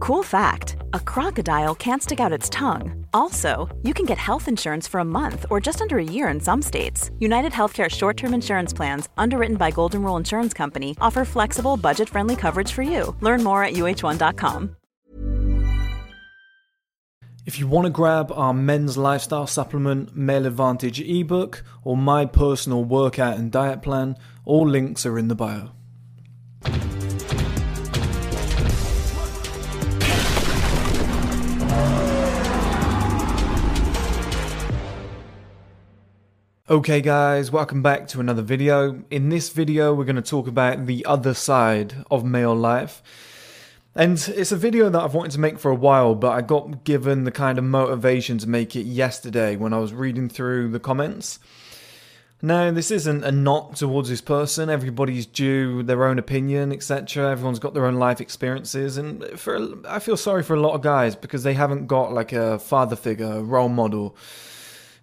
Cool fact a crocodile can't stick out its tongue. Also, you can get health insurance for a month or just under a year in some states. United Healthcare short term insurance plans, underwritten by Golden Rule Insurance Company, offer flexible, budget friendly coverage for you. Learn more at uh1.com. If you want to grab our men's lifestyle supplement, Male Advantage ebook, or my personal workout and diet plan, all links are in the bio. Okay guys, welcome back to another video. In this video we're going to talk about the other side of male life. And it's a video that I've wanted to make for a while, but I got given the kind of motivation to make it yesterday when I was reading through the comments. Now, this isn't a knock towards this person. Everybody's due their own opinion, etc. Everyone's got their own life experiences, and for I feel sorry for a lot of guys because they haven't got like a father figure, a role model,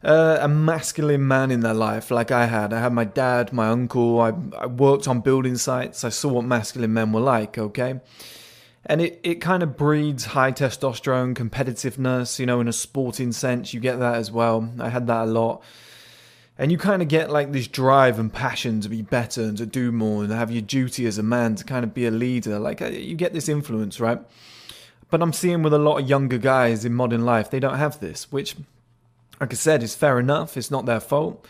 uh, a masculine man in their life like I had. I had my dad, my uncle. I, I worked on building sites. I saw what masculine men were like. Okay. And it, it kind of breeds high testosterone, competitiveness, you know, in a sporting sense. You get that as well. I had that a lot. And you kind of get like this drive and passion to be better and to do more and have your duty as a man to kind of be a leader. Like uh, you get this influence, right? But I'm seeing with a lot of younger guys in modern life, they don't have this, which like I said, it's fair enough. It's not their fault.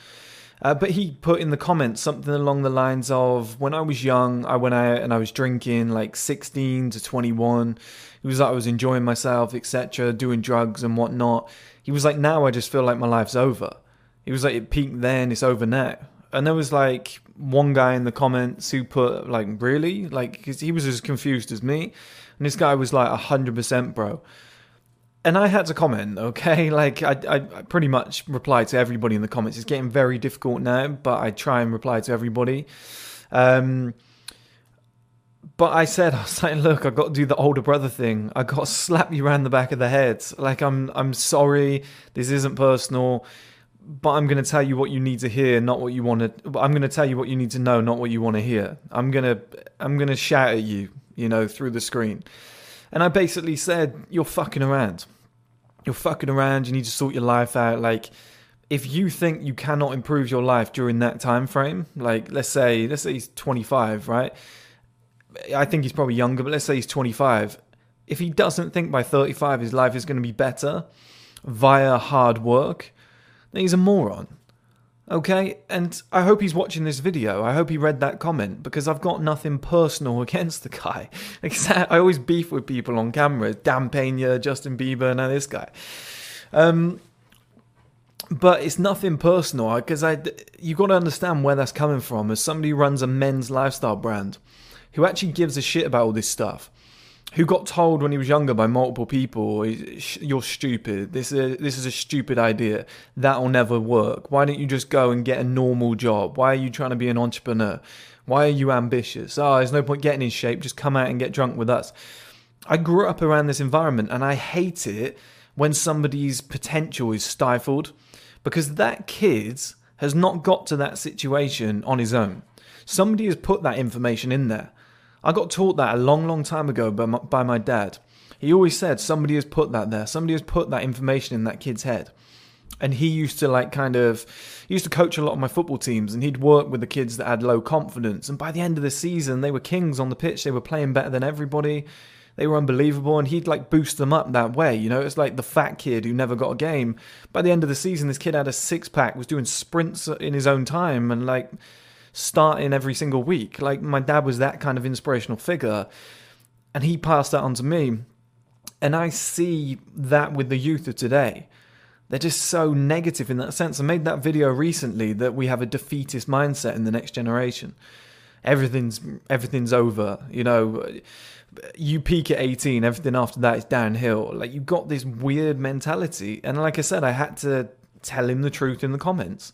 Uh, but he put in the comments something along the lines of when I was young, I went out and I was drinking like 16 to 21. He was like, I was enjoying myself, etc., doing drugs and whatnot. He was like, now I just feel like my life's over. He was like, it peaked then, it's over now. And there was like one guy in the comments who put, like, really? Like, he was as confused as me. And this guy was like, 100%, bro and I had to comment, okay? Like, I, I, pretty much reply to everybody in the comments. It's getting very difficult now, but I try and reply to everybody. Um, but I said, I was like, look, I got to do the older brother thing. I got to slap you around the back of the head. Like, I'm, I'm sorry. This isn't personal, but I'm going to tell you what you need to hear, not what you want to. I'm going to tell you what you need to know, not what you want to hear. I'm gonna, I'm gonna shout at you, you know, through the screen. And I basically said, you're fucking around you're fucking around, you need to sort your life out. Like, if you think you cannot improve your life during that time frame, like let's say let's say he's 25, right? I think he's probably younger, but let's say he's 25. If he doesn't think by 35 his life is going to be better via hard work, then he's a moron. Okay, and I hope he's watching this video. I hope he read that comment because I've got nothing personal against the guy. I always beef with people on camera. Dan Pena, Justin Bieber, now this guy. Um, but it's nothing personal because I, you've got to understand where that's coming from. As somebody who runs a men's lifestyle brand, who actually gives a shit about all this stuff who got told when he was younger by multiple people, "You're stupid. This is this is a stupid idea. That'll never work. Why don't you just go and get a normal job? Why are you trying to be an entrepreneur? Why are you ambitious? Oh, there's no point getting in shape. Just come out and get drunk with us." I grew up around this environment, and I hate it when somebody's potential is stifled because that kid has not got to that situation on his own. Somebody has put that information in there. I got taught that a long, long time ago by my, by my dad. He always said somebody has put that there. Somebody has put that information in that kid's head. And he used to like kind of he used to coach a lot of my football teams and he'd work with the kids that had low confidence and by the end of the season they were kings on the pitch. They were playing better than everybody. They were unbelievable and he'd like boost them up that way, you know? It's like the fat kid who never got a game. By the end of the season this kid had a six pack, was doing sprints in his own time and like starting every single week. Like my dad was that kind of inspirational figure and he passed that on to me. And I see that with the youth of today. They're just so negative in that sense. I made that video recently that we have a defeatist mindset in the next generation. Everything's everything's over, you know. You peak at 18, everything after that is downhill. Like you've got this weird mentality. And like I said, I had to tell him the truth in the comments.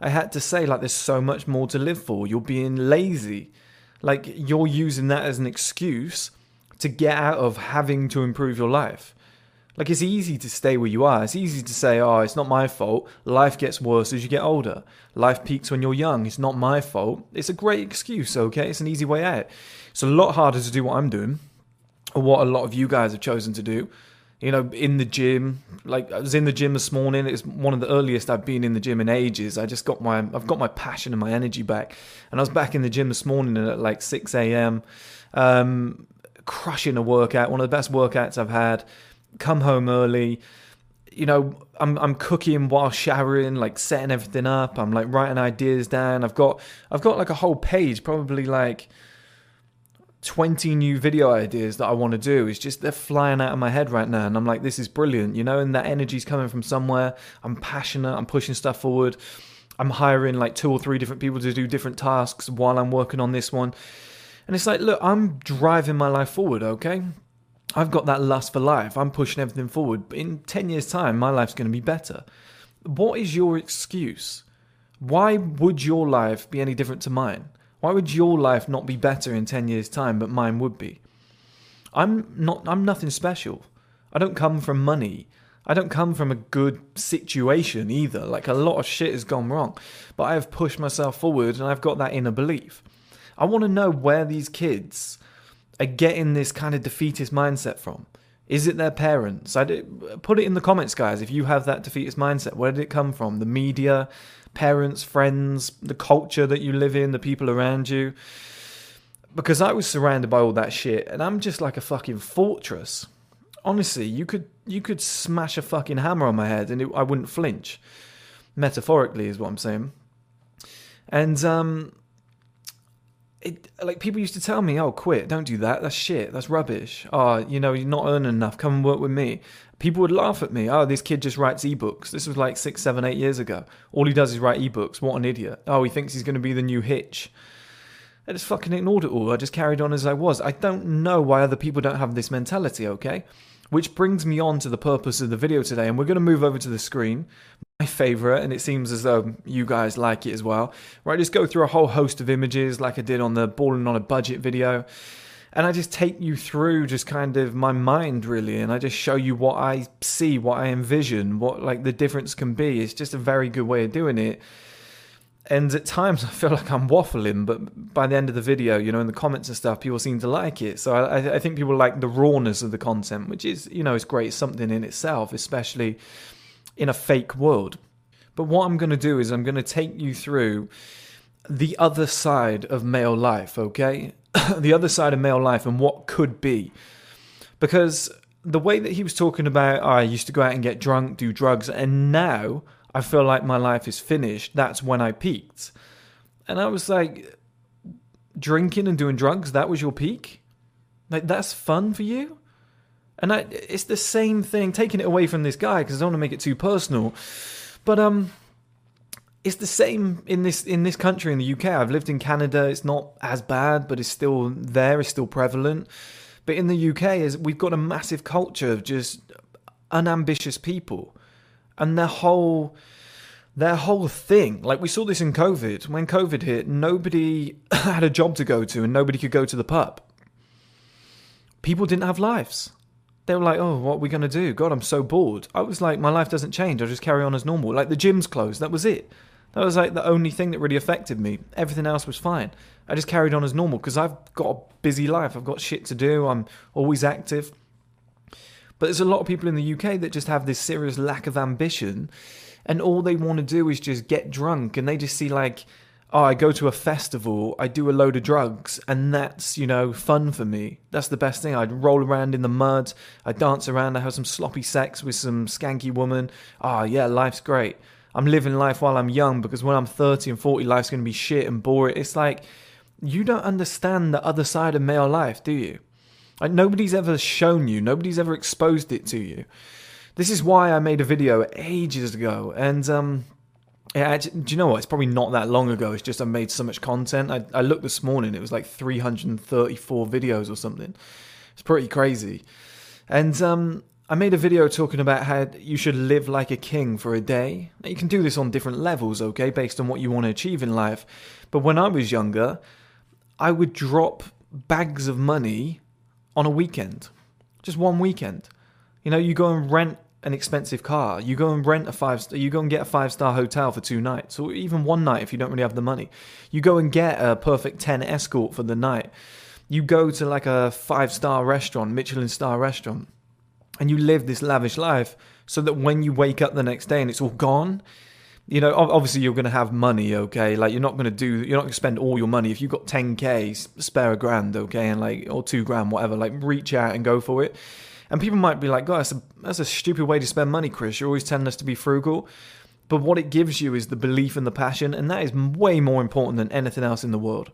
I had to say like there's so much more to live for. You're being lazy. Like you're using that as an excuse to get out of having to improve your life. Like it's easy to stay where you are. It's easy to say, "Oh, it's not my fault. Life gets worse as you get older. Life peaks when you're young. It's not my fault." It's a great excuse, okay? It's an easy way out. It's a lot harder to do what I'm doing or what a lot of you guys have chosen to do. You know, in the gym, like I was in the gym this morning. It's one of the earliest I've been in the gym in ages. I just got my, I've got my passion and my energy back. And I was back in the gym this morning at like 6 a.m. Um, crushing a workout, one of the best workouts I've had. Come home early, you know, I'm I'm cooking while showering, like setting everything up. I'm like writing ideas down. I've got I've got like a whole page, probably like 20 new video ideas that I want to do. It's just they're flying out of my head right now and I'm like this is brilliant, you know, and that energy's coming from somewhere. I'm passionate, I'm pushing stuff forward. I'm hiring like two or three different people to do different tasks while I'm working on this one. And it's like, look, I'm driving my life forward, okay? I've got that lust for life. I'm pushing everything forward. In 10 years' time, my life's going to be better. What is your excuse? Why would your life be any different to mine? Why would your life not be better in 10 years' time, but mine would be? I'm not I'm nothing special. I don't come from money. I don't come from a good situation either. Like a lot of shit has gone wrong. But I have pushed myself forward and I've got that inner belief. I want to know where these kids are getting this kind of defeatist mindset from. Is it their parents? I put it in the comments, guys. If you have that defeatist mindset, where did it come from? The media, parents, friends, the culture that you live in, the people around you. Because I was surrounded by all that shit, and I'm just like a fucking fortress. Honestly, you could you could smash a fucking hammer on my head, and it, I wouldn't flinch. Metaphorically, is what I'm saying. And um, it like people used to tell me, "Oh, quit! Don't do that. That's shit. That's rubbish. Oh, you know, you're not earning enough. Come and work with me." People would laugh at me. Oh, this kid just writes ebooks. This was like six, seven, eight years ago. All he does is write ebooks. What an idiot! Oh, he thinks he's going to be the new Hitch. I just fucking ignored it all. I just carried on as I was. I don't know why other people don't have this mentality. Okay, which brings me on to the purpose of the video today, and we're going to move over to the screen my favorite, and it seems as though you guys like it as well, where I just go through a whole host of images like I did on the Balling on a Budget video. And I just take you through just kind of my mind really, and I just show you what I see, what I envision, what like the difference can be. It's just a very good way of doing it. And at times I feel like I'm waffling, but by the end of the video, you know, in the comments and stuff, people seem to like it. So I, I think people like the rawness of the content, which is, you know, it's great, something in itself, especially in a fake world. But what I'm going to do is I'm going to take you through the other side of male life, okay? the other side of male life and what could be. Because the way that he was talking about, oh, I used to go out and get drunk, do drugs, and now I feel like my life is finished. That's when I peaked. And I was like, drinking and doing drugs, that was your peak? Like, that's fun for you? And I, it's the same thing, taking it away from this guy because I don't want to make it too personal. But um, it's the same in this in this country in the UK. I've lived in Canada. It's not as bad, but it's still there. It's still prevalent. But in the UK, is we've got a massive culture of just unambitious people, and their whole their whole thing. Like we saw this in COVID. When COVID hit, nobody had a job to go to, and nobody could go to the pub. People didn't have lives they were like, "Oh, what are we gonna do? God, I'm so bored." I was like, "My life doesn't change. I'll just carry on as normal." Like the gym's closed. That was it. That was like the only thing that really affected me. Everything else was fine. I just carried on as normal because I've got a busy life. I've got shit to do. I'm always active. But there's a lot of people in the UK that just have this serious lack of ambition, and all they want to do is just get drunk, and they just see like, oh, I go to a festival, I do a load of drugs, and that's you know fun for me. That's the best thing. I'd roll around in the mud, I dance around, I have some sloppy sex with some skanky woman. Ah, oh, yeah, life's great. I'm living life while I'm young because when I'm 30 and 40, life's going to be shit and boring. It's like you don't understand the other side of male life, do you? Like nobody's ever shown you, nobody's ever exposed it to you. This is why I made a video ages ago, and um, yeah, do you know what? It's probably not that long ago. It's just I made so much content. I, I looked this morning; it was like 334 videos or something. It's pretty crazy. And um, I made a video talking about how you should live like a king for a day. Now, you can do this on different levels, okay, based on what you want to achieve in life. But when I was younger, I would drop bags of money on a weekend, just one weekend. You know, you go and rent an expensive car, you go and rent a five, you go and get a five star hotel for two nights, or even one night if you don't really have the money. You go and get a perfect ten escort for the night. You go to like a five star restaurant, Michelin star restaurant, and you live this lavish life, so that when you wake up the next day and it's all gone, you know, obviously you're going to have money, okay? Like you're not going to do, you're not going to spend all your money. If you've got 10k, spare a grand, okay, and like or two grand, whatever. Like reach out and go for it. And people might be like, "God, that's a, that's a stupid way to spend money, Kris. You're always telling us to be frugal." But what it gives you is the belief and the passion, and that is way more important than anything else in the world.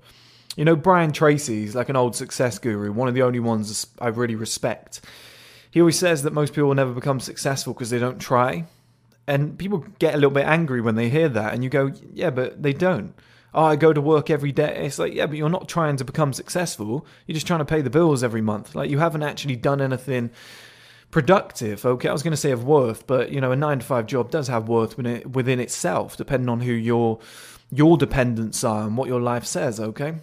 You know, Brian Tracy's like an old success guru, one of the only ones I really respect. He always says that most people will never become successful because they don't try. And people get a little bit angry when they hear that, and you go, yeah, but they don't. Oh, I go to work every day. It's like, yeah, but you're not trying to become successful. You're just trying to pay the bills every month. Like, you haven't actually done anything productive. Okay, I was going to say of worth, but you know, a nine to five job does have worth within, it, within itself, depending on who your your dependents are and what your life says. Okay,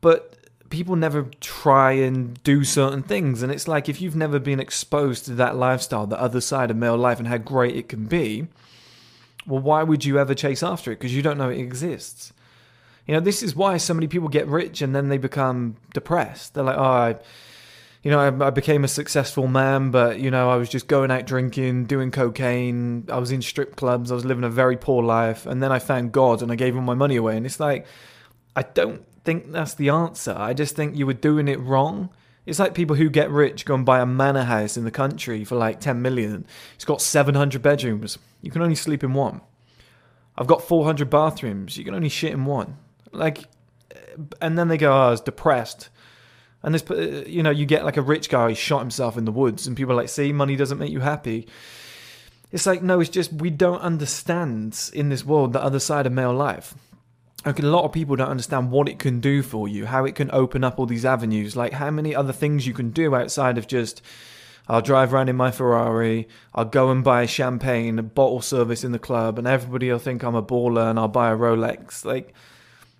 but people never try and do certain things. And it's like if you've never been exposed to that lifestyle, the other side of male life, and how great it can be, well, why would you ever chase after it? Because you don't know it exists. You know, this is why so many people get rich and then they become depressed. They're like, oh, I, you know, I, I became a successful man, but, you know, I was just going out drinking, doing cocaine. I was in strip clubs. I was living a very poor life. And then I found God and I gave him my money away. And it's like, I don't think that's the answer. I just think you were doing it wrong. It's like people who get rich go and buy a manor house in the country for like 10 million. It's got 700 bedrooms. You can only sleep in one. I've got 400 bathrooms. You can only shit in one. Like, and then they go, oh, I was depressed. And this, uh, you know, you get like a rich guy who shot himself in the woods, and people are like, see, money doesn't make you happy. It's like, no, it's just we don't understand in this world the other side of male life Okay, a lot of people don't understand what it can do for you, how it can open up all these avenues, like how many other things you can do outside of just I'll drive around in my Ferrari, I'll go and buy champagne, a bottle service in the club, and everybody will think I'm a baller and I'll buy a Rolex. Like,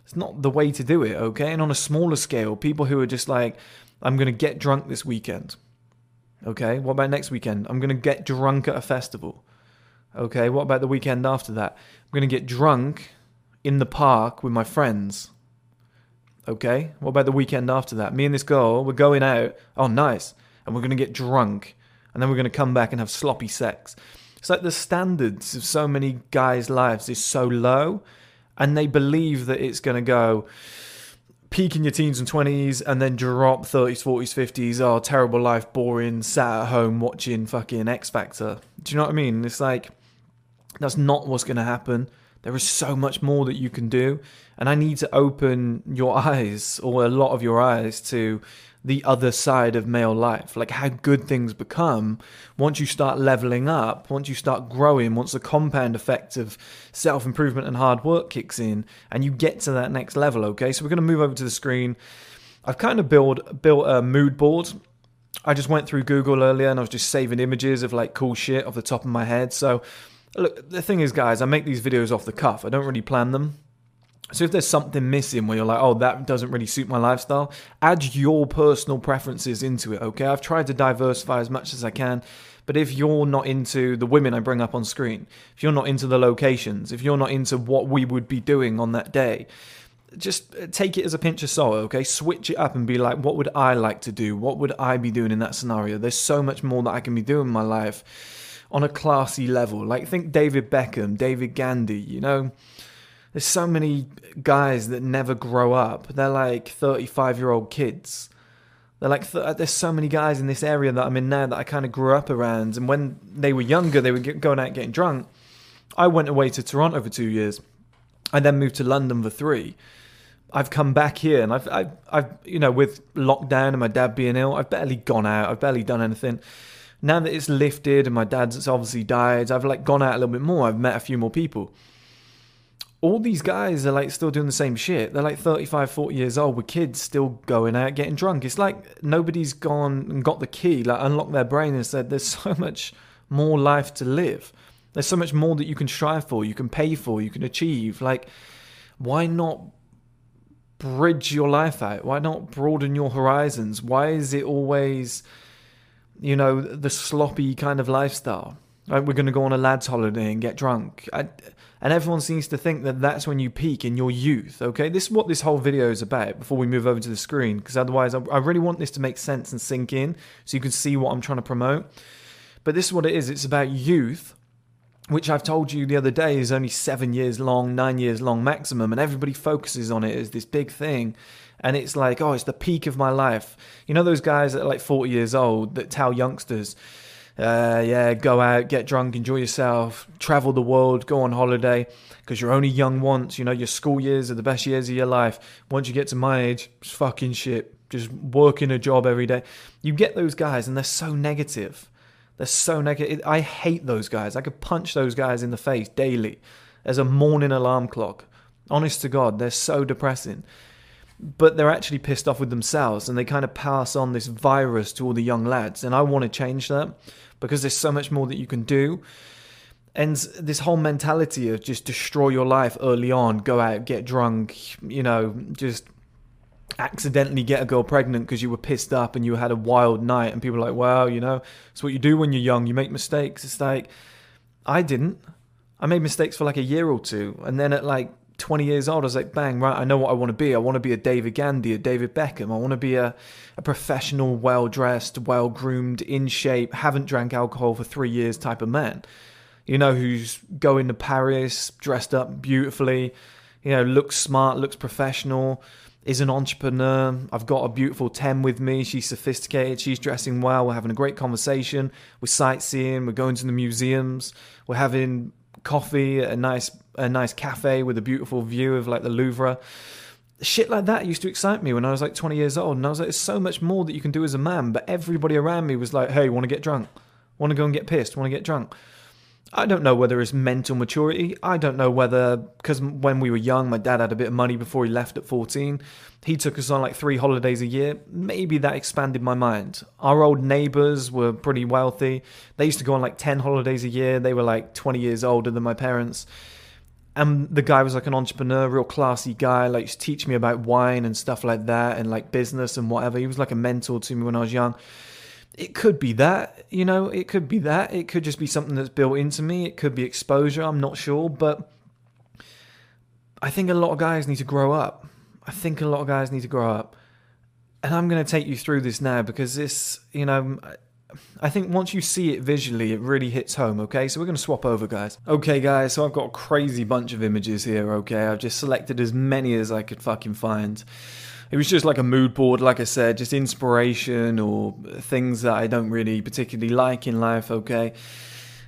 it's not the way to do it, okay? And on a smaller scale, people who are just like, I'm going to get drunk this weekend. Okay, what about next weekend? I'm going to get drunk at a festival. Okay, what about the weekend after that? I'm going to get drunk in the park with my friends. Okay, what about the weekend after that? Me and this girl, we're going out. Oh, nice. And we're going to get drunk. And then we're going to come back and have sloppy sex. It's like the standards of so many guys' lives is so low. And they believe that it's going to go peak in your teens and 20s and then drop 30s, 40s, 50s. Oh, terrible life, boring, sat at home watching fucking X Factor. Do you know what I mean? It's like, that's not what's going to happen. There is so much more that you can do. And I need to open your eyes, or a lot of your eyes, to the other side of male life. Like how good things become once you start leveling up, once you start growing, once the compound effect of self improvement and hard work kicks in, and you get to that next level. Okay, so we're going to move over to the screen. I've kind of built built a mood board. I just went through Google earlier and I was just saving images of like cool shit off the top of my head. So Look, the thing is, guys, I make these videos off the cuff. I don't really plan them. So if there's something missing where you're like, oh, that doesn't really suit my lifestyle, add your personal preferences into it, okay? I've tried to diversify as much as I can, but if you're not into the women I bring up on screen, if you're not into the locations, if you're not into what we would be doing on that day, just uh, take it as a pinch of salt, okay? Switch it up and be like, what would I like to do? What would I be doing in that scenario? There's so much more that I can be doing in my life on a classy level. Like, think David Beckham, David Gandy, you know? There's so many guys that never grow up. They're like 35 year old kids. They're like, th- there's so many guys in this area that I'm in now that I kind of grew up around. And when they were younger, they were get- going out getting drunk. I went away to Toronto for two years. I then moved to London for three. I've come back here and I've, I've, I've, you know, with lockdown and my dad being ill, I've barely gone out. I've barely done anything. Now that it's lifted and my dad's obviously died, I've like gone out a little bit more. I've met a few more people. All these guys are like still doing the same shit. They're like 35, 40 years old with kids still going out getting drunk. It's like nobody's gone and got the key, like unlocked their brain and said, there's so much more life to live. There's so much more that you can strive for, you can pay for, you can achieve. Like, why not bridge your life out? Why not broaden your horizons? Why is it always, you know, the sloppy kind of lifestyle? Like we're going to go on a lads' holiday and get drunk. I, and everyone seems to think that that's when you peak in your youth, okay? This is what this whole video is about before we move over to the screen, because otherwise I, I really want this to make sense and sink in so you can see what I'm trying to promote. But this is what it is it's about youth which I've told you the other day is only seven years long, nine years long maximum, and everybody focuses on it as this big thing. And it's like, oh, it's the peak of my life. You know, those guys that are like 40 years old that tell youngsters, uh, yeah, go out, get drunk, enjoy yourself, travel the world, go on holiday, because you're only young once. You know, your school years are the best years of your life. Once you get to my age, it's fucking shit. Just working a job every day. You get those guys, and they're so negative they're so negative. I hate those guys. I could punch those guys in the face daily as a morning alarm clock. Honest to God, they're so depressing. But they're actually pissed off with themselves and they kind of pass on this virus to all the young lads. And I want to change that because there's so much more that you can do. And this whole mentality of just destroy your life early on, go out, get drunk, you know, just accidentally get a girl pregnant because you were pissed up and you had a wild night and people are like wow you know it's what you do when you're young you make mistakes it's like i didn't i made mistakes for like a year or two and then at like 20 years old i was like bang right i know what i want to be i want to be a david gandy a david beckham i want to be a, a professional well dressed well groomed in shape haven't drank alcohol for three years type of man you know who's going to paris dressed up beautifully you know looks smart looks professional is an entrepreneur. I've got a beautiful Tem with me. She's sophisticated. She's dressing well. We're having a great conversation. We're sightseeing. We're going to the museums. We're having coffee at a nice a nice cafe with a beautiful view of like the Louvre. Shit like that used to excite me when I was like 20 years old, and I was like, "There's so much more that you can do as a man." But everybody around me was like, "Hey, want to get drunk? Want to go and get pissed? Want to get drunk?" I don't know whether it's mental maturity. I don't know whether, because when we were young, my dad had a bit of money before he left at 14. He took us on like three holidays a year. Maybe that expanded my mind. Our old neighbors were pretty wealthy. They used to go on like 10 holidays a year. They were like 20 years older than my parents. And the guy was like an entrepreneur, real classy guy, like teach me about wine and stuff like that and like business and whatever. He was like a mentor to me when I was young it could be that, you know, it could be that. It could just be something that's built into me. It could be exposure. I'm not sure. But I think a lot of guys need to grow up. I think a lot of guys need to grow up. And I'm going to take you through this now because this, you know, I think once you see it visually, it really hits home, okay? So we're going to swap over, guys. Okay, guys, so I've got a crazy bunch of images here, okay? I've just selected as many as I could fucking find it was just like a mood board, like I said, just inspiration or things that I don't really particularly like in life, okay?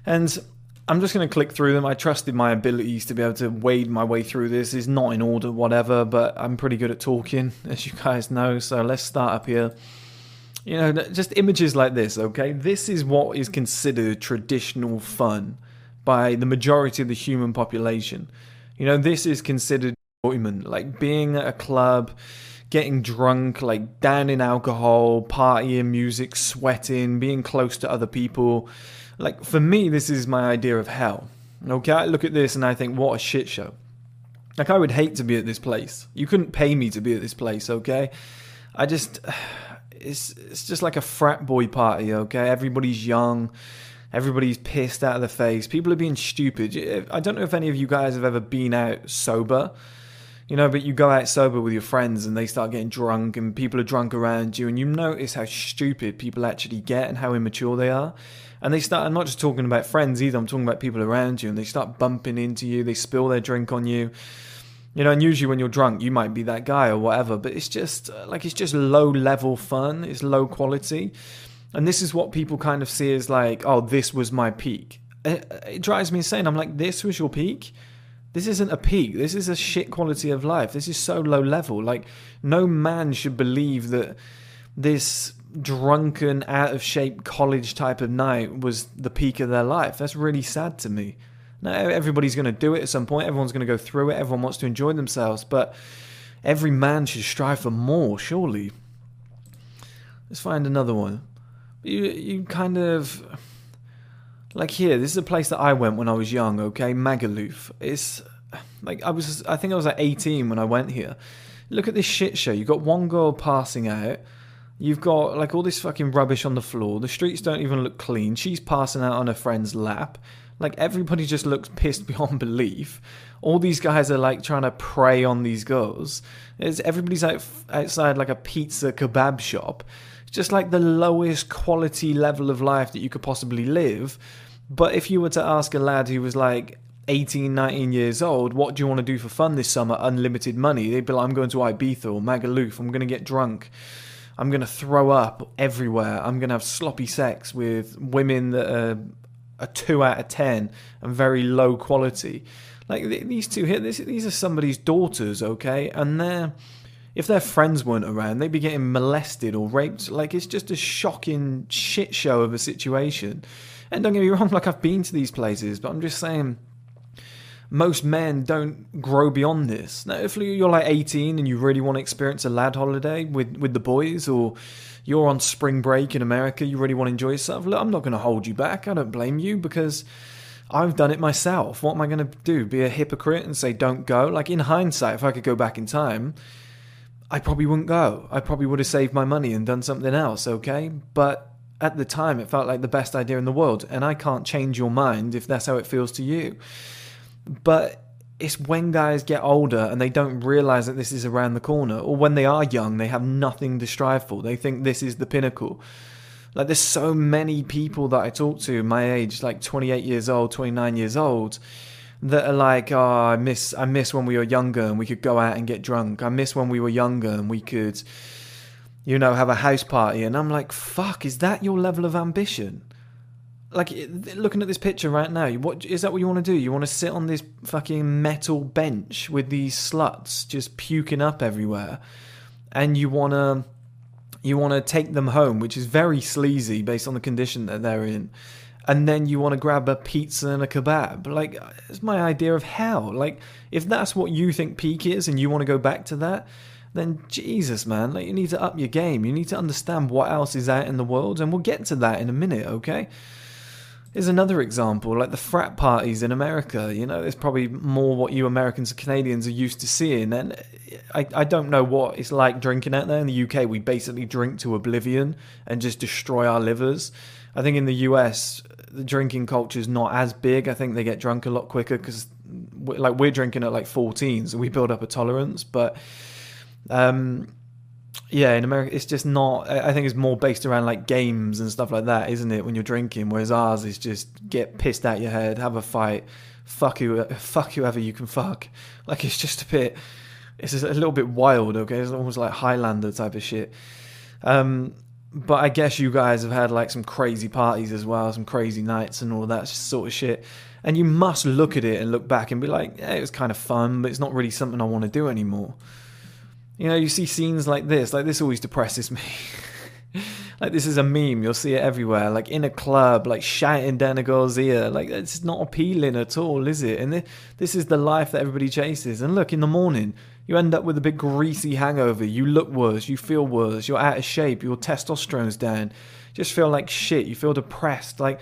And I'm just going to click through them. I trusted my abilities to be able to wade my way through this. Is not in order, whatever, but I'm pretty good at talking, as you guys know. So let's start up here. You know, just images like this, okay? This is what is considered traditional fun by the majority of the human population. You know, this is considered enjoyment, like being at a club getting drunk, like down in alcohol, partying, music, sweating, being close to other people. Like for me, this is my idea of hell. Okay, I look at this and I think, what a shit show. Like I would hate to be at this place. You couldn't pay me to be at this place, okay? I just it's it's just like a frat boy party, okay? Everybody's young. Everybody's pissed out of the face. People are being stupid. I don't know if any of you guys have ever been out sober You know, but you go out sober with your friends and they start getting drunk and people are drunk around you and you notice how stupid people actually get and how immature they are. And they start, I'm not just talking about friends either, I'm talking about people around you and they start bumping into you, they spill their drink on you. You know, and usually when you're drunk, you might be that guy or whatever, but it's just uh, like it's just low level fun, it's low quality. And this is what people kind of see as like, oh, this was my peak. It, it drives me insane. I'm like, this was your peak? This isn't a peak. This is a shit quality of life. This is so low level. Like, no man should believe that this drunken, out of shape college type of night was the peak of their life. That's really sad to me. Now, everybody's going to do it at some point. Everyone's going to go through it. Everyone wants to enjoy themselves. But every man should strive for more, surely. Let's find another one. You, you kind of like here, this is a place that I went when I was young, okay? Magaluf. It's like I was I think I was at 18 when I went here. Look at this shit show. You've got one girl passing out. You've got like all this fucking rubbish on the floor. The streets don't even look clean. She's passing out on her friend's lap. Like everybody just looks pissed beyond belief. All these guys are like trying to prey on these girls. It's, everybody's out, outside like a pizza kebab shop. It's just like the lowest quality level of life that you could possibly live but if you were to ask a lad who was like 18, 19 years old, what do you want to do for fun this summer? Unlimited money. They'd be like, I'm going to Ibiza or Magaluf. I'm going to get drunk. I'm going to throw up everywhere. I'm going to have sloppy sex with women that are a 2 out of 10 and very low quality. Like these two here, this, these are somebody's daughters, okay? And they're, if their friends weren't around, they'd be getting molested or raped. Like it's just a shocking shit show of a situation. And don't get me wrong, like I've been to these places, but I'm just saying most men don't grow beyond this. Now, if you're like 18 and you really want to experience a lad holiday with, with the boys, or you're on spring break in America, you really want to enjoy yourself, look, I'm not going to hold you back. I don't blame you because I've done it myself. What am I going to do? Be a hypocrite and say don't go? Like in hindsight, if I could go back in time, I probably wouldn't go. I probably would have saved my money and done something else, okay? But at the time it felt like the best idea in the world and i can't change your mind if that's how it feels to you but it's when guys get older and they don't realize that this is around the corner or when they are young they have nothing to strive for they think this is the pinnacle like there's so many people that i talk to my age like 28 years old 29 years old that are like oh i miss i miss when we were younger and we could go out and get drunk i miss when we were younger and we could you know, have a house party. And I'm like, fuck, is that your level of ambition? Like, looking at this picture right now, what is that what you want to do? You want to sit on this fucking metal bench with these sluts just puking up everywhere, and you want to, you want to take them home, which is very sleazy based on the condition that they're in, and then you want to grab a pizza and a kebab. Like, it's my idea of hell. Like, if that's what you think peak is, and you want to go back to that, then Jesus, man, like you need to up your game. You need to understand what else is out in the world, and we'll get to that in a minute, okay? Here's another example, like the frat parties in America. You know, there's probably more what you Americans and Canadians are used to seeing. And I, I don't know what it's like drinking out there. In the UK, we basically drink to oblivion and just destroy our livers. I think in the US, the drinking culture is not as big. I think they get drunk a lot quicker because, like, we're drinking at like 14, so we build up a tolerance. But um, yeah, in America, it's just not. I think it's more based around like games and stuff like that, isn't it? When you're drinking, whereas ours is just get pissed out your head, have a fight, fuck you, fuck whoever you can fuck. Like it's just a bit, it's just a little bit wild. Okay, it's almost like Highlander type of shit. Um, but I guess you guys have had like some crazy parties as well, some crazy nights and all that sort of shit. And you must look at it and look back and be like, yeah, it was kind of fun, but it's not really something I want to do anymore. You know, you see scenes like this, like this always depresses me. like this is a meme, you'll see it everywhere, like in a club, like shouting down a girl's ear. Like it's not appealing at all, is it? And this is the life that everybody chases. And look, in the morning, you end up with a big greasy hangover. You look worse, you feel worse, you're out of shape, your testosterone's down. just feel like shit. You feel depressed. Like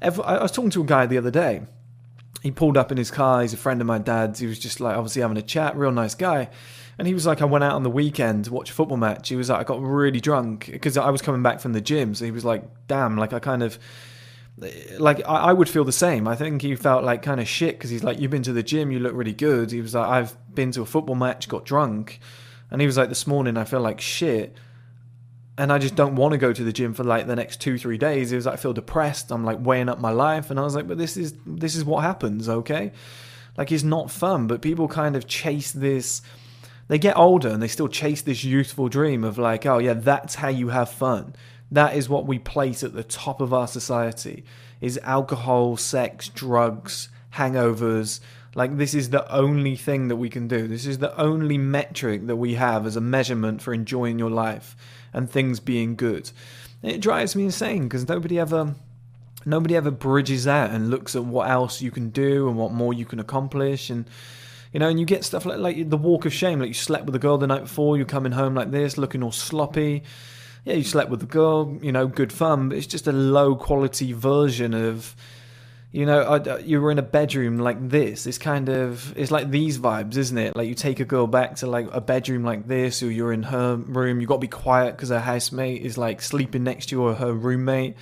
I was talking to a guy the other day. He pulled up in his car. He's a friend of my dad's. He was just like obviously having a chat, real nice guy. And he was like, I went out on the weekend to watch a football match. He was like, I got really drunk because I was coming back from the gym. So he was like, damn, like I kind of, like I, I would feel the same. I think he felt like kind of shit because he's like, "You've been to the gym, you look really good." He was like, "I've been to a football match, got drunk," and he was like, "This morning I feel like shit." And I just don't want to go to the gym for like the next two, three days. He was like, I feel depressed. I'm like weighing up my life, and I was like, but this is this is what happens, okay? Like it's not fun, but people kind of chase this. They get older and they still chase this youthful dream of like, oh yeah, that's how you have fun. That is what we place at the top of our society is alcohol, sex, drugs, hangovers. Like this is the only thing that we can do. This is the only metric that we have as a measurement for enjoying your life and things being good. It drives me insane because nobody ever nobody ever bridges that and looks at what else you can do and what more you can accomplish and you know and you get stuff like like the walk of shame like you slept with a girl the night before you're coming home like this looking all sloppy yeah you slept with the girl you know good fun but it's just a low quality version of you know you were in a bedroom like this it's kind of it's like these vibes isn't it like you take a girl back to like a bedroom like this or you're in her room you got to be quiet because her housemate is like sleeping next to you or her roommate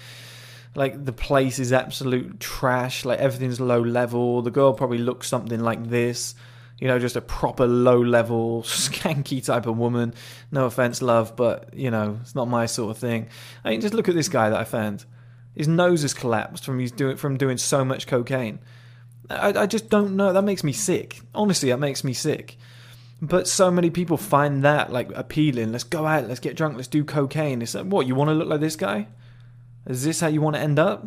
like the place is absolute trash. Like everything's low level. The girl probably looks something like this. You know, just a proper low level, skanky type of woman. No offense, love, but you know, it's not my sort of thing. I mean, just look at this guy that I found. His nose has collapsed from he's doing from doing so much cocaine. I, I just don't know. That makes me sick. Honestly, that makes me sick. But so many people find that like appealing. Let's go out. Let's get drunk. Let's do cocaine. It's like, what? You want to look like this guy? Is this how you want to end up?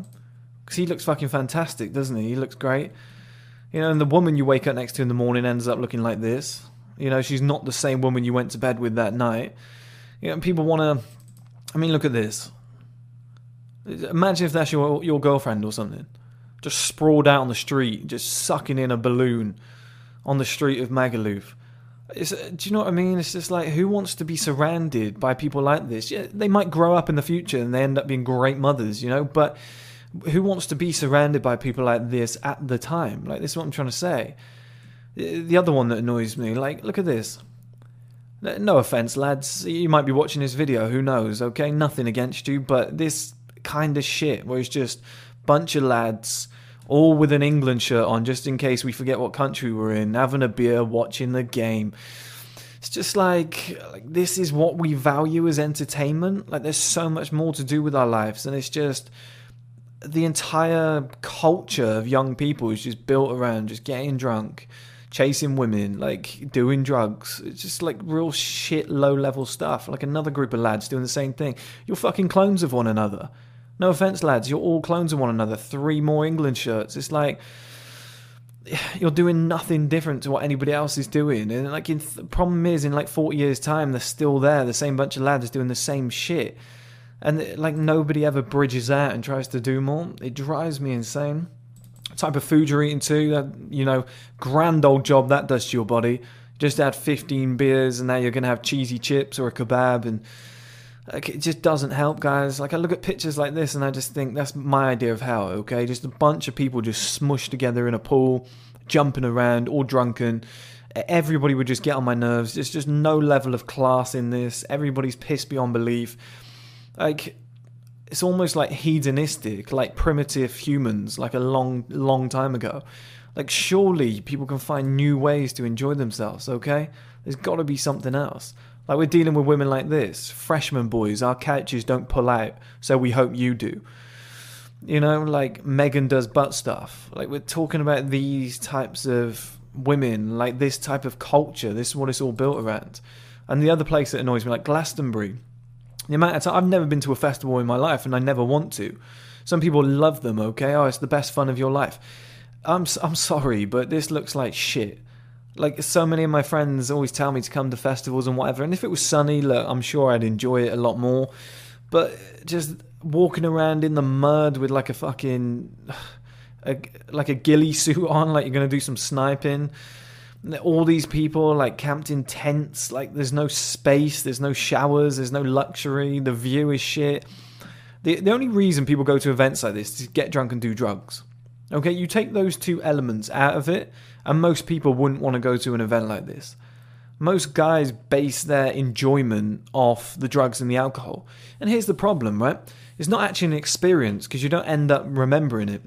Because he looks fucking fantastic, doesn't he? He looks great. You know, and the woman you wake up next to in the morning ends up looking like this. You know, she's not the same woman you went to bed with that night. You know, people want to. I mean, look at this. Imagine if that's your your girlfriend or something, just sprawled out on the street, just sucking in a balloon on the street of Magaluf. It's, uh, do you know what I mean? It's just like who wants to be surrounded by people like this? Yeah, they might grow up in the future and they end up being great mothers, you know. But who wants to be surrounded by people like this at the time? Like this is what I'm trying to say. The other one that annoys me, like, look at this. No offense, lads. You might be watching this video. Who knows? Okay, nothing against you, but this kind of shit where it's just bunch of lads all with an England shirt on, just in case we forget what country we're in, having a beer, watching the game. It's just like, like this is what we value as entertainment. Like there's so much more to do with our lives, and it's just the entire culture of young people is just built around just getting drunk, chasing women, like doing drugs. It's just like real shit, low level stuff. Like another group of lads doing the same thing. You're fucking clones of one another. No offense, lads, you're all clones of one another. Three more England shirts. It's like you're doing nothing different to what anybody else is doing. And like, in th- problem is, in like 40 years' time, they're still there. The same bunch of lads doing the same shit, and like nobody ever bridges out and tries to do more. It drives me insane. type of food you're eating too. That you know, grand old job that does to your body. Just had 15 beers, and now you're gonna have cheesy chips or a kebab and like it just doesn't help, guys. Like I look at pictures like this and I just think that's my idea of hell. Okay, just a bunch of people just smushed together in a pool, jumping around, all drunken. Everybody would just get on my nerves. There's just no level of class in this. Everybody's pissed beyond belief. Like it's almost like hedonistic, like primitive humans, like a long, long time ago. Like surely people can find new ways to enjoy themselves. Okay, there's got to be something else. Like we're dealing with women like this, freshman boys. Our couches don't pull out, so we hope you do. You know, like Megan does butt stuff. Like we're talking about these types of women, like this type of culture. This is what it's all built around. And the other place that annoys me, like Glastonbury. The amount of time I've never been to a festival in my life, and I never want to. Some people love them. Okay, oh, it's the best fun of your life. I'm I'm sorry, but this looks like shit like so many of my friends always tell me to come to festivals and whatever and if it was sunny look i'm sure i'd enjoy it a lot more but just walking around in the mud with like a fucking a, like a ghillie suit on like you're gonna do some sniping all these people like camped in tents like there's no space there's no showers there's no luxury the view is shit the, the only reason people go to events like this is to get drunk and do drugs okay you take those two elements out of it and most people wouldn't want to go to an event like this. Most guys base their enjoyment off the drugs and the alcohol. And here's the problem, right? It's not actually an experience because you don't end up remembering it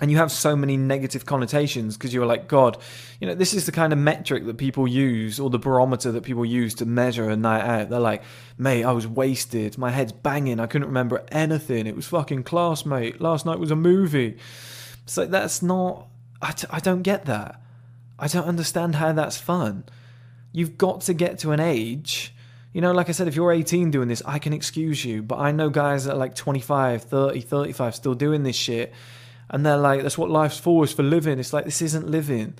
and you have so many negative connotations because you're like god you know this is the kind of metric that people use or the barometer that people use to measure a night out. They're like mate i was wasted. My head's banging. I couldn't remember anything. It was fucking class mate. Last night was a movie. So that's not I t- I don't get that. I don't understand how that's fun. You've got to get to an age you know, like I said, if you're 18 doing this, I can excuse you. But I know guys that are like 25, 30, 35 still doing this shit and they're like, that's what life's for, is for living. It's like, this isn't living.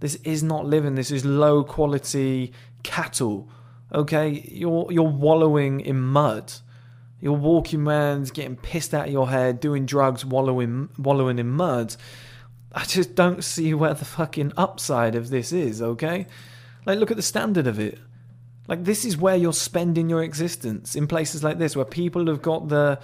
This is not living. This is low quality cattle. Okay? You're, you're wallowing in mud. You're walking around, getting pissed out of your head, doing drugs, wallowing, wallowing in mud. I just don't see where the fucking upside of this is, okay? Like, look at the standard of it. Like, this is where you're spending your existence in places like this, where people have got the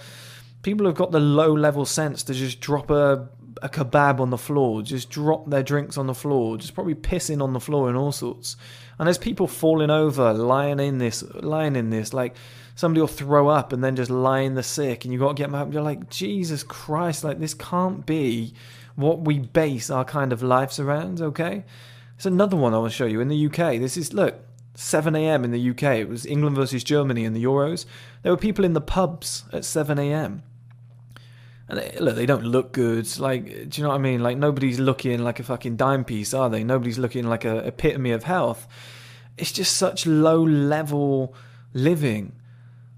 people have got the low level sense to just drop a a kebab on the floor, just drop their drinks on the floor, just probably pissing on the floor and all sorts. And there's people falling over, lying in this, lying in this, like somebody will throw up and then just lie in the sick, and you got to get them up. You're like, Jesus Christ, like this can't be what we base our kind of lives around. Okay, it's another one I want to show you in the UK. This is look. 7 a.m. in the UK. It was England versus Germany in the Euros. There were people in the pubs at 7 a.m. And they, look, they don't look good. Like, do you know what I mean? Like, nobody's looking like a fucking dime piece, are they? Nobody's looking like a epitome of health. It's just such low level living.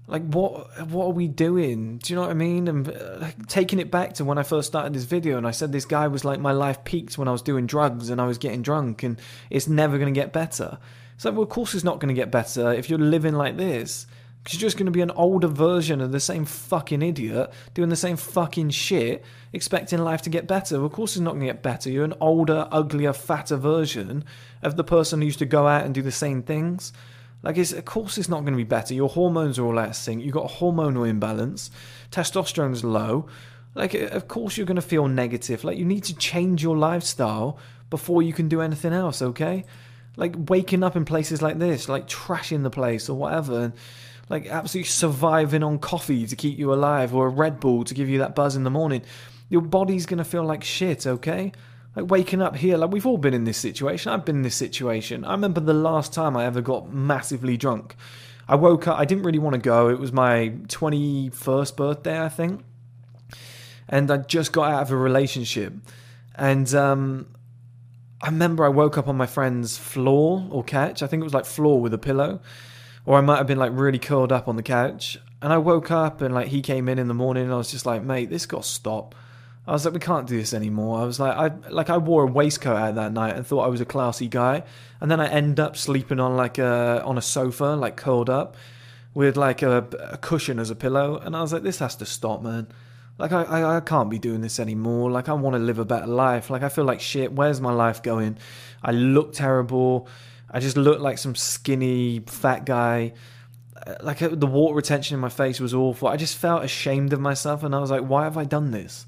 Like, what what are we doing? Do you know what I mean? And uh, taking it back to when I first started this video, and I said this guy was like my life peaked when I was doing drugs and I was getting drunk, and it's never going to get better. It's like, well, of course, it's not going to get better if you're living like this. You're just going to be an older version of the same fucking idiot doing the same fucking shit, expecting life to get better. Of course, it's not going to get better. You're an older, uglier, fatter version of the person who used to go out and do the same things. Like, it's, of course, it's not going to be better. Your hormones are all out of sync. You've got a hormonal imbalance. Testosterone's low. Like, of course, you're going to feel negative. Like, you need to change your lifestyle before you can do anything else, okay? Like, waking up in places like this, like trashing the place or whatever. And, like absolutely surviving on coffee to keep you alive or a Red Bull to give you that buzz in the morning, your body's going to feel like shit, okay? Like waking up here, like we've all been in this situation. I've been in this situation. I remember the last time I ever got massively drunk. I woke up, I didn't really want to go. It was my 21st birthday, I think. And I just got out of a relationship. And um, I remember I woke up on my friend's floor or couch. I think it was like floor with a pillow or I might have been like really curled up on the couch. And I woke up and like he came in in the morning and I was just like, mate, this got to stop. I was like, we can't do this anymore. I was like, I like I wore a waistcoat out that night and thought I was a classy guy, and then I end up sleeping on like a on a sofa, like curled up, with like a, a cushion as a pillow, and I was like, this has to stop, man. Like I, I, I can't be doing this anymore. Like I want to live a better life. Like I feel like shit. Where's my life going? I look terrible. I just looked like some skinny fat guy. Uh, like uh, the water retention in my face was awful. I just felt ashamed of myself, and I was like, "Why have I done this?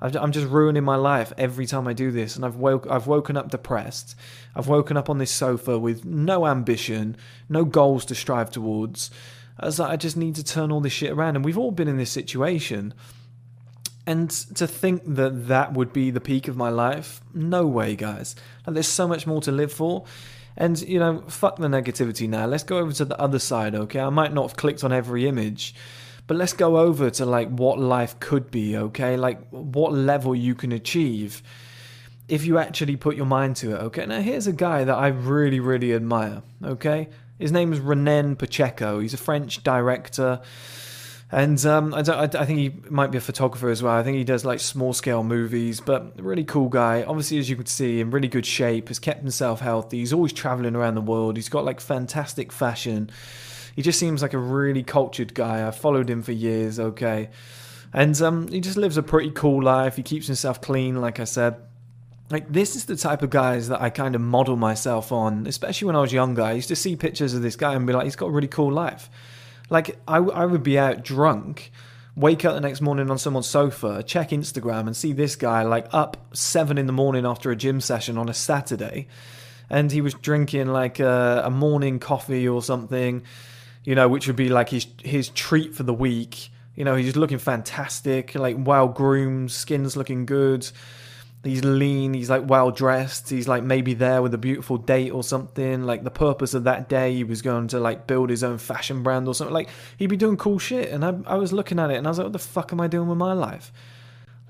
I'm just ruining my life every time I do this." And I've woke, I've woken up depressed. I've woken up on this sofa with no ambition, no goals to strive towards. I was like, I just need to turn all this shit around. And we've all been in this situation. And to think that that would be the peak of my life, no way, guys. Like, there's so much more to live for. And, you know, fuck the negativity now. Let's go over to the other side, okay? I might not have clicked on every image, but let's go over to like what life could be, okay? Like what level you can achieve if you actually put your mind to it, okay? Now, here's a guy that I really, really admire, okay? His name is Renan Pacheco. He's a French director. And um, I, I, I, think he might be a photographer as well. I think he does like small scale movies, but really cool guy. Obviously, as you could see, in really good shape, has kept himself healthy. He's always traveling around the world. He's got like fantastic fashion. He just seems like a really cultured guy. I've followed him for years, okay. And um, he just lives a pretty cool life. He keeps himself clean, like I said. Like, this is the type of guys that I kind of model myself on, especially when I was younger. I used to see pictures of this guy and be like, he's got a really cool life. Like I, I would be out drunk, wake up the next morning on someone's sofa, check Instagram, and see this guy like up seven in the morning after a gym session on a Saturday, and he was drinking like a, a morning coffee or something, you know, which would be like his his treat for the week. You know, he's looking fantastic, like well groomed, skin's looking good. He's lean, he's like well dressed, he's like maybe there with a beautiful date or something. Like the purpose of that day, he was going to like build his own fashion brand or something. Like he'd be doing cool shit. And I, I was looking at it and I was like, what the fuck am I doing with my life?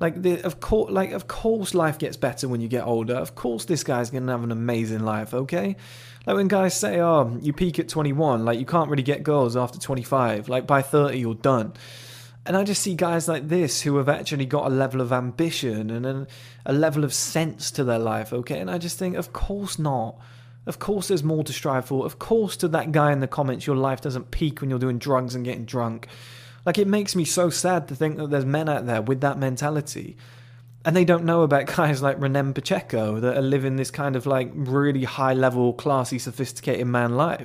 Like the of course, like of course, life gets better when you get older. Of course, this guy's gonna have an amazing life. Okay, like when guys say, "Oh, you peak at 21," like you can't really get girls after 25. Like by 30, you're done. And I just see guys like this who have actually got a level of ambition and a, a level of sense to their life. Okay, and I just think, of course not. Of course, there's more to strive for. Of course, to that guy in the comments, your life doesn't peak when you're doing drugs and getting drunk. Like, it makes me so sad to think that there's men out there with that mentality. And they don't know about guys like Renan Pacheco that are living this kind of like really high level, classy, sophisticated man life.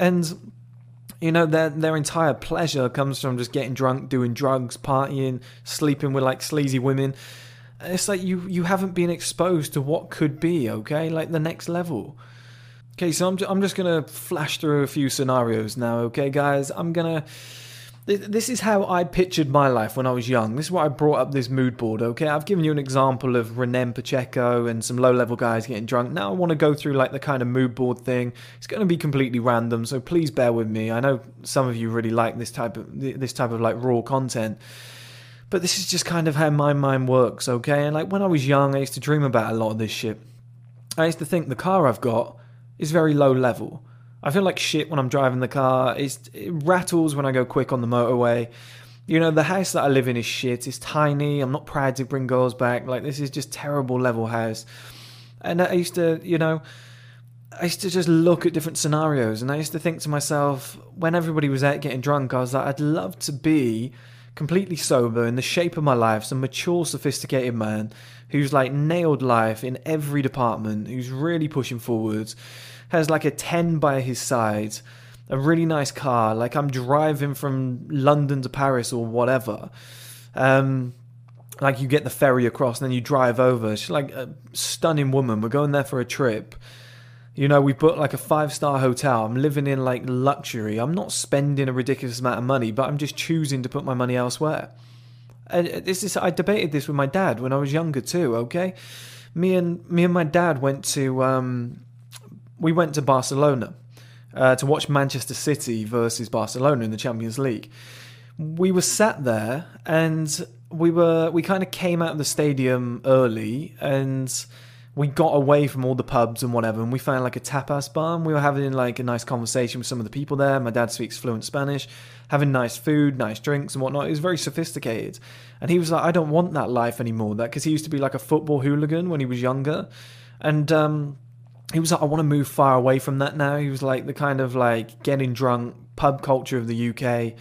And you know their their entire pleasure comes from just getting drunk, doing drugs, partying, sleeping with like sleazy women. It's like you you haven't been exposed to what could be, okay? Like the next level. Okay, so I'm I'm just gonna flash through a few scenarios now, okay, guys? I'm gonna this is how I pictured my life when I was young. This is why I brought up this mood board, okay? I've given you an example of Renan Pacheco and some low level guys getting drunk. Now I want to go through like the kind of mood board thing. It's going to be completely random, so please bear with me. I know some of you really like this type of this type of like raw content. But this is just kind of how my mind works, okay? And like when I was young, I used to dream about a lot of this shit. I used to think the car I've got is very low level. I feel like shit when I'm driving the car. It's, it rattles when I go quick on the motorway. You know, the house that I live in is shit. It's tiny. I'm not proud to bring girls back. Like, this is just terrible level house. And I used to, you know, I used to just look at different scenarios and I used to think to myself, when everybody was out getting drunk, I was like, I'd love to be completely sober in the shape of my life, some mature, sophisticated man who's like nailed life in every department, who's really pushing forwards has like a 10 by his side, a really nice car. Like I'm driving from London to Paris or whatever. Um, like you get the ferry across and then you drive over. She's like a stunning woman. We're going there for a trip. You know, we booked like a five star hotel. I'm living in like luxury. I'm not spending a ridiculous amount of money, but I'm just choosing to put my money elsewhere. And this is I debated this with my dad when I was younger too. Okay, me and me and my dad went to um, we went to Barcelona uh, to watch Manchester City versus Barcelona in the Champions League. We were sat there and we were we kind of came out of the stadium early and we got away from all the pubs and whatever and we found like a tapas bar and we were having like a nice conversation with some of the people there. My dad speaks fluent spanish having nice food nice drinks and whatnot. It was very sophisticated. And he was like i don't want that life anymore that because he used to be like a football hooligan when he was younger. And um he was like, I want to move far away from that now. He was like the kind of like getting drunk pub culture of the UK,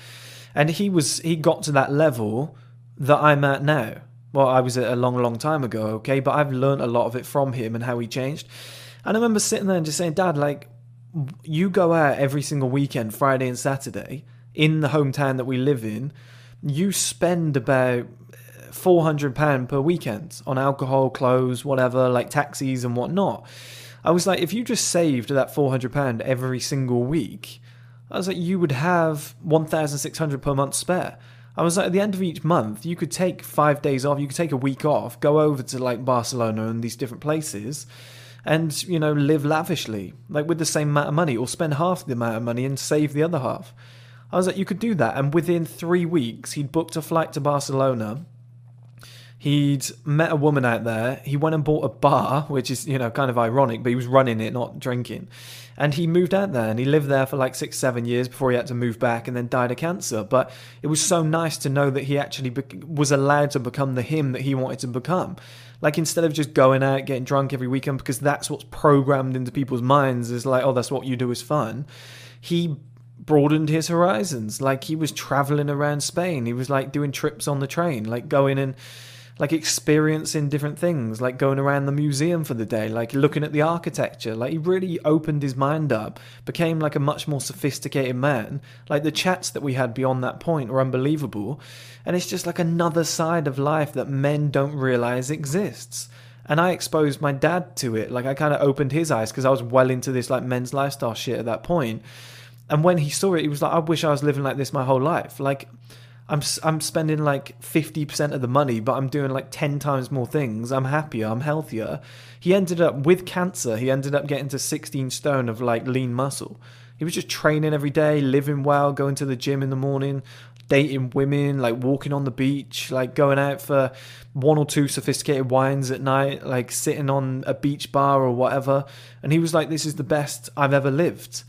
and he was he got to that level that I'm at now. Well, I was at a long, long time ago, okay, but I've learned a lot of it from him and how he changed. And I remember sitting there and just saying, Dad, like, you go out every single weekend, Friday and Saturday, in the hometown that we live in. You spend about four hundred pound per weekend on alcohol, clothes, whatever, like taxis and whatnot. I was like, if you just saved that four hundred pound every single week, I was like, you would have one thousand six hundred per month spare. I was like, at the end of each month, you could take five days off, you could take a week off, go over to like Barcelona and these different places, and you know live lavishly, like with the same amount of money, or spend half the amount of money and save the other half. I was like, you could do that, and within three weeks, he'd booked a flight to Barcelona. He'd met a woman out there. He went and bought a bar, which is, you know, kind of ironic, but he was running it, not drinking. And he moved out there and he lived there for like six, seven years before he had to move back and then died of cancer. But it was so nice to know that he actually be- was allowed to become the him that he wanted to become. Like instead of just going out, getting drunk every weekend, because that's what's programmed into people's minds is like, oh, that's what you do is fun. He broadened his horizons. Like he was traveling around Spain. He was like doing trips on the train, like going and like experiencing different things, like going around the museum for the day, like looking at the architecture. Like he really opened his mind up, became like a much more sophisticated man. Like the chats that we had beyond that point were unbelievable. And it's just like another side of life that men don't realize exists. And I exposed my dad to it. Like I kind of opened his eyes because I was well into this like men's lifestyle shit at that point. And when he saw it, he was like, I wish I was living like this my whole life. Like, I'm I'm spending like 50% of the money, but I'm doing like 10 times more things. I'm happier, I'm healthier. He ended up with cancer, he ended up getting to 16 stone of like lean muscle. He was just training every day, living well, going to the gym in the morning, dating women, like walking on the beach, like going out for one or two sophisticated wines at night, like sitting on a beach bar or whatever. And he was like, This is the best I've ever lived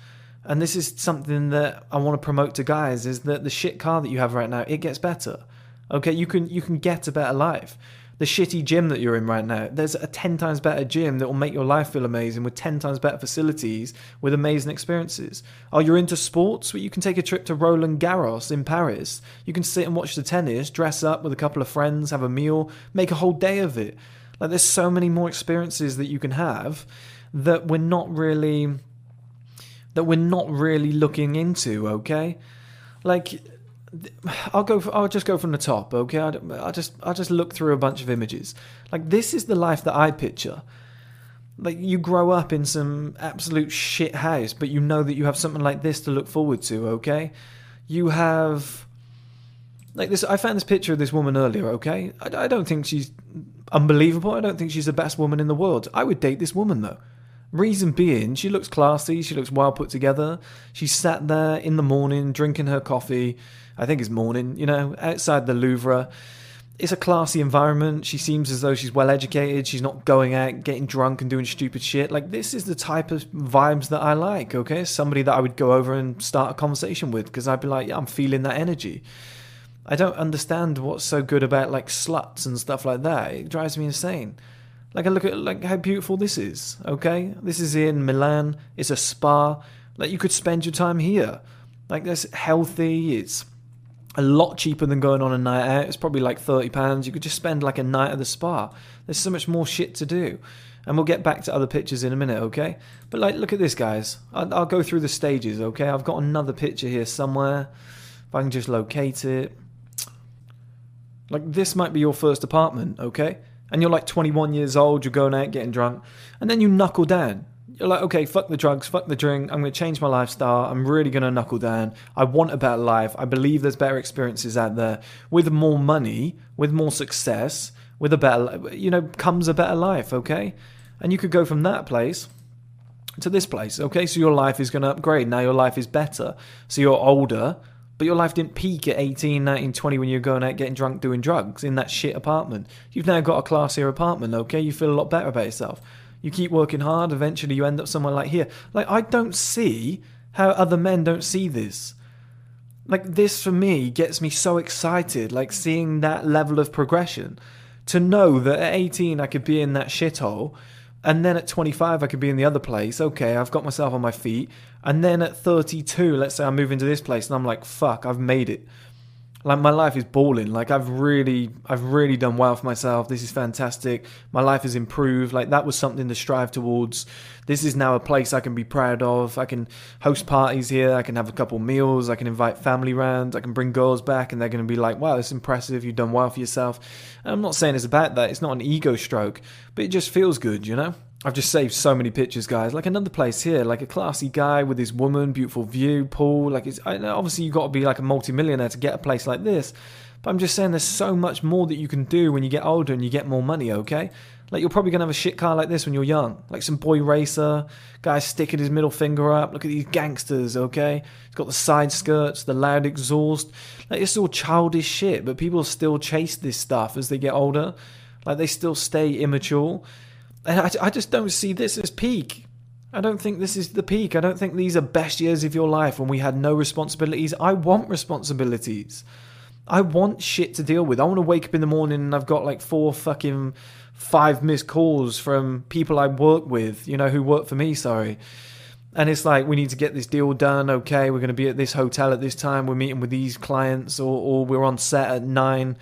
and this is something that I want to promote to guys is that the shit car that you have right now it gets better. Okay, you can you can get a better life. The shitty gym that you're in right now, there's a 10 times better gym that will make your life feel amazing with 10 times better facilities with amazing experiences. Oh, you're into sports? Well, you can take a trip to Roland Garros in Paris. You can sit and watch the tennis, dress up with a couple of friends, have a meal, make a whole day of it. Like there's so many more experiences that you can have that we're not really that we're not really looking into, okay? Like, I'll go. For, I'll just go from the top, okay? I, I just I just look through a bunch of images. Like this is the life that I picture. Like you grow up in some absolute shit house, but you know that you have something like this to look forward to, okay? You have like this. I found this picture of this woman earlier, okay? I, I don't think she's unbelievable. I don't think she's the best woman in the world. I would date this woman though. Reason being, she looks classy, she looks well put together. She sat there in the morning drinking her coffee. I think it's morning, you know, outside the Louvre. It's a classy environment. She seems as though she's well educated. She's not going out getting drunk and doing stupid shit. Like, this is the type of vibes that I like, okay? Somebody that I would go over and start a conversation with because I'd be like, yeah, I'm feeling that energy. I don't understand what's so good about like sluts and stuff like that. It drives me insane. Like, look at like how beautiful this is. Okay, this is in Milan. It's a spa. Like, you could spend your time here. Like, that's healthy. It's a lot cheaper than going on a night out. It's probably like thirty pounds. You could just spend like a night at the spa. There's so much more shit to do. And we'll get back to other pictures in a minute, okay? But like, look at this, guys. I'll, I'll go through the stages, okay? I've got another picture here somewhere. If I can just locate it. Like, this might be your first apartment, okay? And you're like 21 years old, you're going out getting drunk, and then you knuckle down. You're like, okay, fuck the drugs, fuck the drink. I'm going to change my lifestyle. I'm really going to knuckle down. I want a better life. I believe there's better experiences out there. With more money, with more success, with a better, you know, comes a better life, okay? And you could go from that place to this place, okay? So your life is going to upgrade. Now your life is better. So you're older, but your life didn't peak at 18, 19, 20 when you were going out getting drunk doing drugs in that shit apartment. You've now got a classier apartment, okay? You feel a lot better about yourself. You keep working hard, eventually you end up somewhere like here. Like, I don't see how other men don't see this. Like, this for me gets me so excited, like seeing that level of progression. To know that at 18 I could be in that shithole and then at 25 I could be in the other place. Okay, I've got myself on my feet. And then at 32, let's say I move into this place and I'm like, fuck, I've made it. Like my life is balling. Like i've really i've really done well for myself. This is fantastic. My life has improved. Like that was something to strive towards. This is now a place i can be proud of. I can host parties here. I can have a couple meals. I can invite family round. I can bring girls back and they're going to be like wow it's impressive. You've done well for yourself. And i'm not saying it's about that it's not an ego stroke but it just feels good you know I've just saved so many pictures, guys. Like another place here, like a classy guy with his woman, beautiful view, pool. Like it's obviously you've got to be like a multimillionaire to get a place like this. But I'm just saying there's so much more that you can do when you get older and you get more money, okay? Like you're probably gonna have a shit car like this when you're young. Like some boy racer, guy sticking his middle finger up. Look at these gangsters, okay? He's got the side skirts, the loud exhaust. Like it's all childish shit, but people still chase this stuff as they get older. Like they still stay immature. And I, I just don't see this as peak. I don't think this is the peak. I don't think these are best years of your life when we had no responsibilities. I want responsibilities. I want shit to deal with. I want to wake up in the morning and I've got like four fucking five missed calls from people I work with, you know, who work for me, sorry. And it's like, we need to get this deal done. Okay, we're going to be at this hotel at this time. We're meeting with these clients, or, or we're on set at nine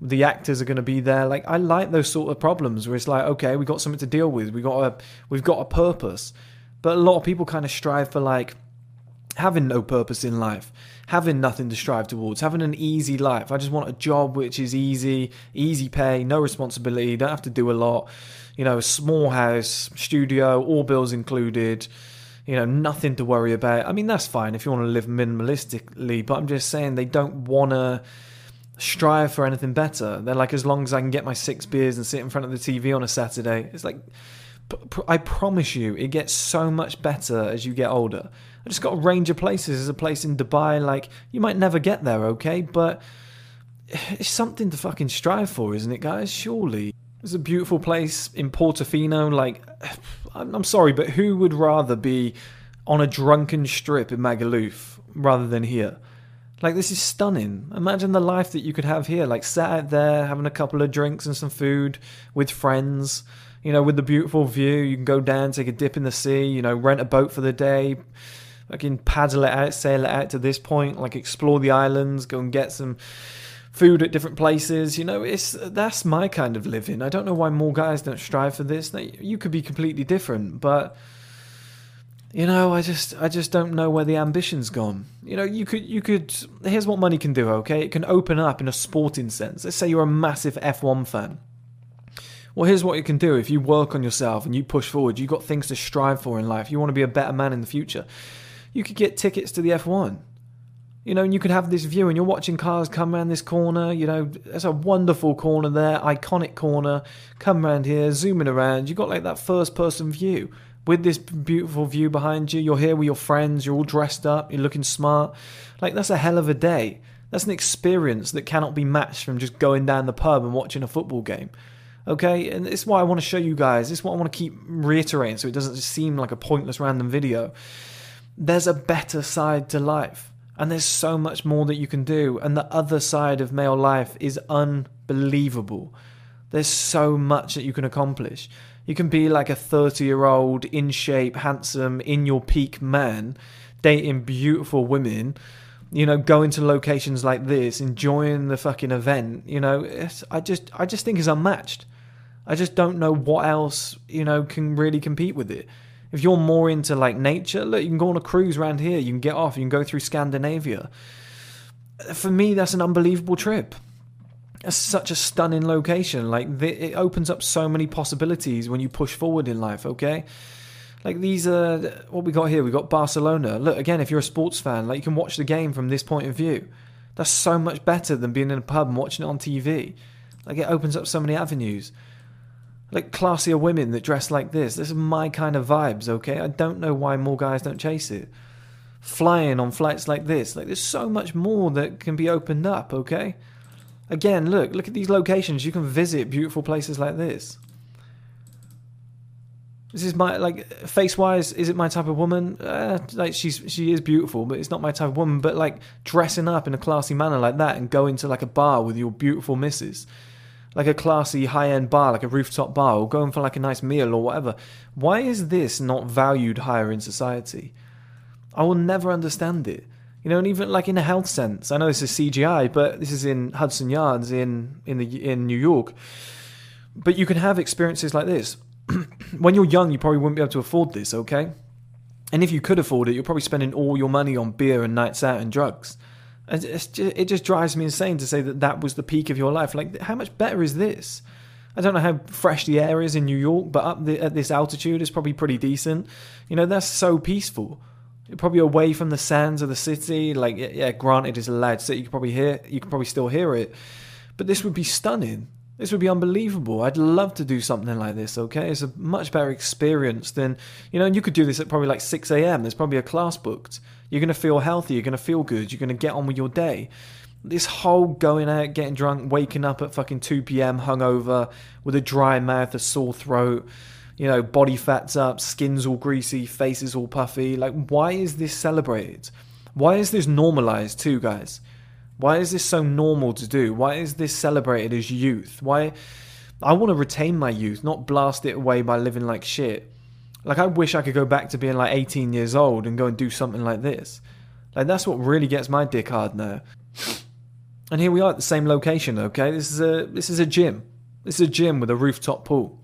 the actors are going to be there. Like I like those sort of problems where it's like, okay, we got something to deal with. We got a we've got a purpose. But a lot of people kind of strive for like having no purpose in life, having nothing to strive towards, having an easy life. I just want a job which is easy, easy pay, no responsibility, don't have to do a lot. You know, a small house, studio, all bills included. You know, nothing to worry about. I mean, that's fine if you want to live minimalistically, but I'm just saying they don't want to strive for anything better. They're like, as long as I can get my six beers and sit in front of the TV on a Saturday, it's like, I promise you, it gets so much better as you get older. I just got a range of places. There's a place in Dubai, like, you might never get there, okay? But it's something to fucking strive for, isn't it, guys? Surely. There's a beautiful place in Portofino. Like, I'm sorry, but who would rather be on a drunken strip in Magaluf rather than here? Like this is stunning. Imagine the life that you could have here, like sat out there having a couple of drinks and some food with friends. You know, with the beautiful view, you can go down, take a dip in the sea. You know, rent a boat for the day. I can paddle it out, sail it out to this point, like explore the islands, go and get some food at different places. You know, it's that's my kind of living. I don't know why more guys don't strive for this. You could be completely different, but you know, I just I just don't know where the ambition's gone. You know, you could you could here's what money can do, okay? It can open up in a sporting sense. Let's say you're a massive F1 fan. Well, here's what you can do if you work on yourself and you push forward, you've got things to strive for in life. You want to be a better man in the future. You could get tickets to the F1. You know, and you could have this view and you're watching cars come around this corner. You know, there's a wonderful corner there, iconic corner. Come around here, zooming around. You've got like that first person view with this beautiful view behind you. You're here with your friends, you're all dressed up, you're looking smart. Like, that's a hell of a day. That's an experience that cannot be matched from just going down the pub and watching a football game. Okay, and it's why I want to show you guys. It's what I want to keep reiterating so it doesn't just seem like a pointless random video. There's a better side to life, and there's so much more that you can do, and the other side of male life is unbelievable. There's so much that you can accomplish. You can be like a 30 year old, in shape, handsome, in your peak man, dating beautiful women, you know, going to locations like this, enjoying the fucking event. You know, I just, I just think is unmatched. I just don't know what else, you know, can really compete with it. If you're more into like nature, look, you can go on a cruise around here. You can get off. You can go through Scandinavia. For me, that's an unbelievable trip such a stunning location. Like the, it opens up so many possibilities when you push forward in life. Okay, like these are what we got here. We got Barcelona. Look again, if you're a sports fan, like you can watch the game from this point of view. That's so much better than being in a pub and watching it on TV. Like it opens up so many avenues. Like classier women that dress like this. This is my kind of vibes. Okay, I don't know why more guys don't chase it. Flying on flights like this. Like there's so much more that can be opened up. Okay. Again, look, look at these locations. You can visit beautiful places like this. This is my like face wise. Is it my type of woman? Uh, like she's she is beautiful, but it's not my type of woman. But like dressing up in a classy manner like that and going to like a bar with your beautiful missus, like a classy high end bar, like a rooftop bar, or going for like a nice meal or whatever. Why is this not valued higher in society? I will never understand it. You know, and even like in a health sense, I know this is CGI, but this is in Hudson Yards in in the in New York. But you can have experiences like this. when you're young, you probably wouldn't be able to afford this, okay? And if you could afford it, you're probably spending all your money on beer and nights out and drugs. Just, it just drives me insane to say that that was the peak of your life. Like, how much better is this? I don't know how fresh the air is in New York, but up the, at this altitude, it's probably pretty decent. You know, that's so peaceful. Probably away from the sands of the city. Like, yeah, granted, it's a loud city. You could probably hear, you could probably still hear it, but this would be stunning. This would be unbelievable. I'd love to do something like this, okay? It's a much better experience than, you know, and you could do this at probably like 6 a.m. There's probably a class booked. You're to feel healthy. You're to feel good. You're to get on with your day. This whole going out, getting drunk, waking up at fucking 2 p.m. hungover with a dry mouth, a sore throat, you know, body fat's up, skin's all greasy, face is all puffy. Like, why is this celebrated? Why is this normalized too, guys? Why is this so normal to do? Why is this celebrated as youth? Why? I want to retain my youth, not blast it away by living like shit. Like, I wish I could go back to being like 18 years old and go and do something like this. Like, that's what really gets my dick hard now. And here we are at the same location, okay? This is a this is a gym. This is a gym with a rooftop pool.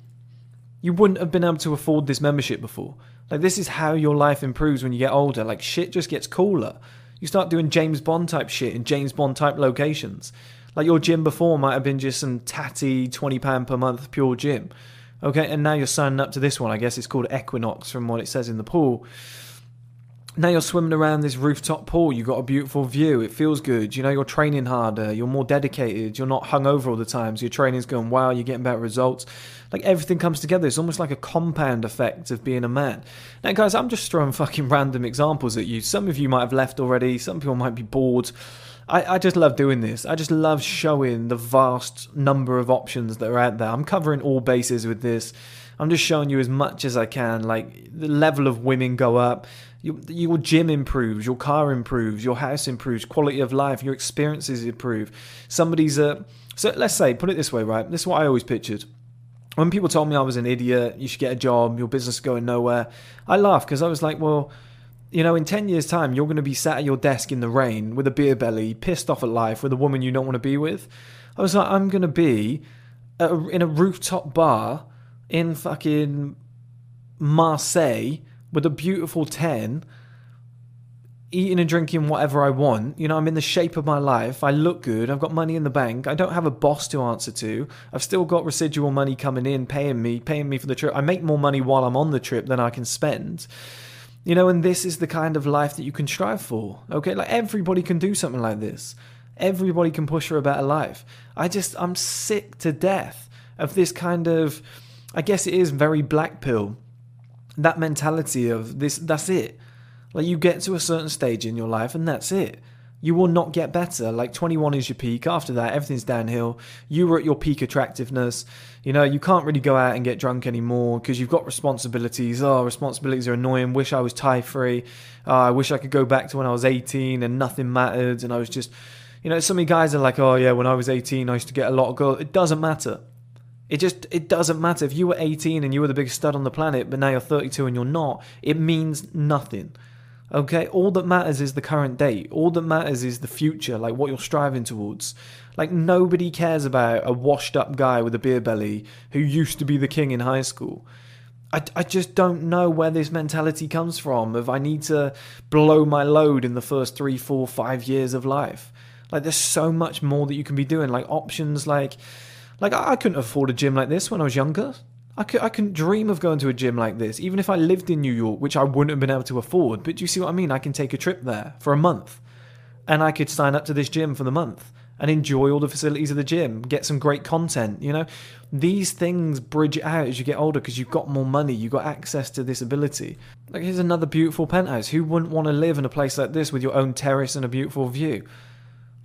You wouldn't have been able to afford this membership before. Like this is how your life improves when you get older. Like shit just gets cooler. You start doing James Bond type shit in James Bond type locations. Like your gym before might have been just some tatty twenty pound per month pure gym. Okay, and now you're signing up to this one. I guess it's called Equinox from what it says in the pool now you're swimming around this rooftop pool. You've got a beautiful view. It feels good. You know, you're training harder. You're more dedicated. You're not hungover all the time. So your training's going well. You're getting better results. Like everything comes together. It's almost like a compound effect of being a man. Now, guys, I'm just throwing fucking random examples at you. Some of you might have left already. Some people might be bored. I, I just love doing this. I just love showing the vast number of options that are out there. I'm covering all bases with this. I'm just showing you as much as I can. Like the level of women go up, your, your gym improves, your car improves, your house improves, quality of life, your experiences improve. Somebody's a so let's say put it this way, right? This is what I always pictured. When people told me I was an idiot, you should get a job, your business is going nowhere, I laughed because I was like, well, you know, in 10 years' time, you're going to be sat at your desk in the rain with a beer belly, pissed off at life with a woman you don't want to be with. I was like, I'm going to be in a rooftop bar in fucking Marseille with a beautiful 10 eating and drinking whatever I want. You know, I'm in the shape of my life. I look good. I've got money in the bank. I don't have a boss to answer to. I've still got residual money coming in, paying me, paying me for the trip. I make more money while I'm on the trip than I can spend. You know, and this is the kind of life that you can strive for. Okay, like everybody can do something like this. Everybody can push for a better life. I just, I'm sick to death of this kind of I guess it is very black pill. That mentality of this, that's it. Like you get to a certain stage in your life and that's it. You will not get better. Like 21 is your peak. After that, everything's downhill. You were at your peak attractiveness. You know, you can't really go out and get drunk anymore because you've got responsibilities. Oh, responsibilities are annoying. Wish I was tie free. Oh, I wish I could go back to when I was 18 and nothing mattered. And I was just, you know, so many guys are like, oh, yeah, when I was 18, I used to get a lot of girls. It doesn't matter. It just it doesn't matter if you were 18 and you were the biggest stud on the planet, but now you're 32 and you're not. It means nothing. Okay, all that matters is the current date. All that matters is the future, like what you're striving towards. Like nobody cares about a washed up guy with a beer belly who used to be the king in high school. I, I just don't know where this mentality comes from of I need to blow my load in the first three, four, five years of life. Like there's so much more that you can be doing. Like options like like I couldn't afford a gym like this when I was younger. I, could, I couldn't dream of going to a gym like this, even if I lived in New York, which I wouldn't have been able to afford. But do you see what I mean? I can take a trip there for a month, and I could sign up to this gym for the month and enjoy all the facilities of the gym, get some great content. You know, these things bridge out as you get older because you've got more money, you've got access to this ability. Like here's another beautiful penthouse. Who wouldn't want to live in a place like this with your own terrace and a beautiful view?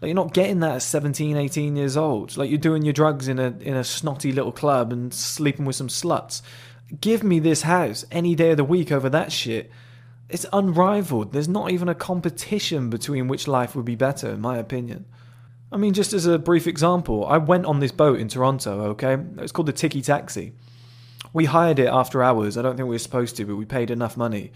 Like you're not getting that at 17, 18 years old. Like you're doing your drugs in a in a snotty little club and sleeping with some sluts. Give me this house any day of the week over that shit. It's unrivaled. There's not even a competition between which life would be better, in my opinion. I mean, just as a brief example, I went on this boat in Toronto, okay? It's called the Tiki Taxi. We hired it after hours. I don't think we were supposed to, but we paid enough money.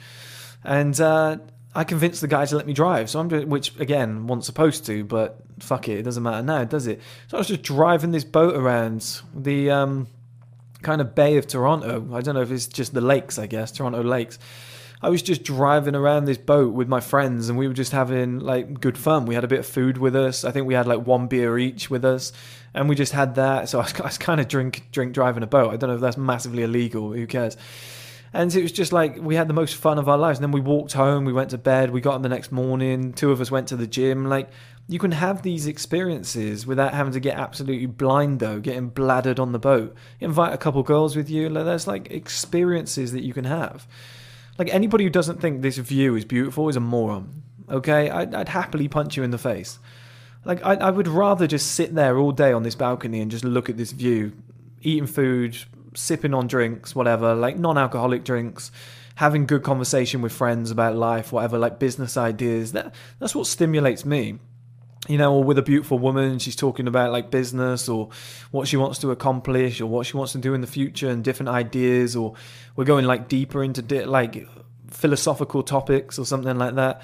And uh, I convinced the guy to let me drive. So I'm doing, which again, wasn't supposed to, but fuck it, it doesn't matter now, does it? So I was just driving this boat around the um, kind of Bay of Toronto. I don't know if it's just the lakes, I guess, Toronto lakes. I was just driving around this boat with my friends and we were just having like good fun. We had a bit of food with us. I think we had like one beer each with us and we just had that. So I was, I was kind of drink, drink driving a boat. I don't know if that's massively illegal. Who cares? And it was just like we had the most fun of our lives. And then we walked home, we went to bed, we got up the next morning. Two of us went to the gym. Like you can have these experiences without having to get absolutely blind though, getting bladdered on the boat. invite a couple girls with you. Like, there's like experiences that you can have. Like anybody who doesn't think this view is beautiful is a moron. Okay, I'd, I'd happily punch you in the face. Like I, I would rather just sit there all day on this balcony and just look at this view, eating food, sipping on drinks, whatever, like non-alcoholic drinks, having good conversation with friends about life, whatever, like business ideas. That that's what stimulates me. You know, or with a beautiful woman, she's talking about like business or what she wants to accomplish or what she wants to do in the future and different ideas, or we're going like deeper into di- like philosophical topics or something like that.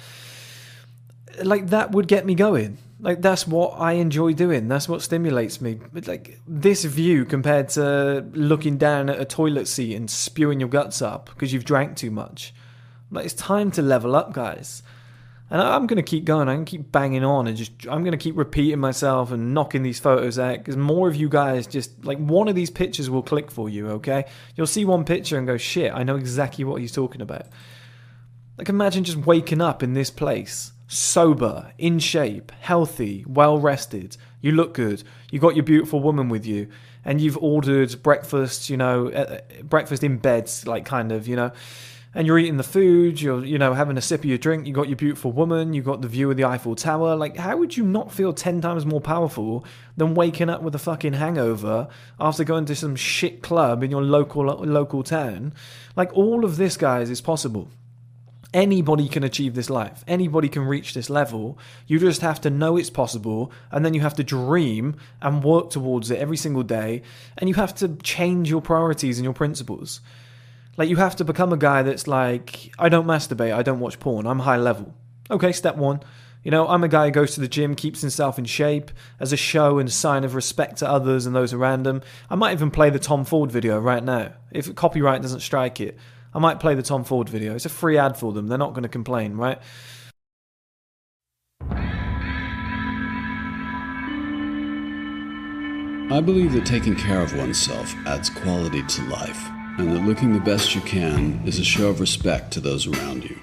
Like that would get me going like that's what I enjoy doing. That's what stimulates me. But like this view compared to looking down at a toilet seat and spewing your guts up because you've drank too much. Like it's time to level up, guys. And I'm gonna keep going. I'm gonna keep banging on and just I'm gonna keep repeating myself and knocking these photos out because more of you guys just like one of these pictures will click for you. Okay, you'll see one picture and go, "Shit, I know exactly what he's talking about." Like imagine just waking up in this place sober, in shape, healthy, well rested. You look good. You got your beautiful woman with you, and you've ordered breakfast. You know, uh, breakfast in bed, like kind of, you know. And you're eating the food. You're, you know, having a sip of your drink. You got your beautiful woman. You got the view of the Eiffel Tower. Like, how would you not feel ten times more powerful than waking up with a fucking hangover after going to some shit club in your local local town? Like, all of this, guys, is possible. Anybody can achieve this life. Anybody can reach this level. You just have to know it's possible, and then you have to dream and work towards it every single day. And you have to change your priorities and your principles. Like, you have to become a guy that's like, I don't masturbate, I don't watch porn, I'm high level. Okay, step one. You know, I'm a guy who goes to the gym, keeps himself in shape as a show and sign of respect to others and those around him. I might even play the Tom Ford video right now if copyright doesn't strike it. I might play the Tom Ford video. It's a free ad for them. They're not going to complain, right? I believe that taking care of oneself adds quality to life, and that looking the best you can is a show of respect to those around you.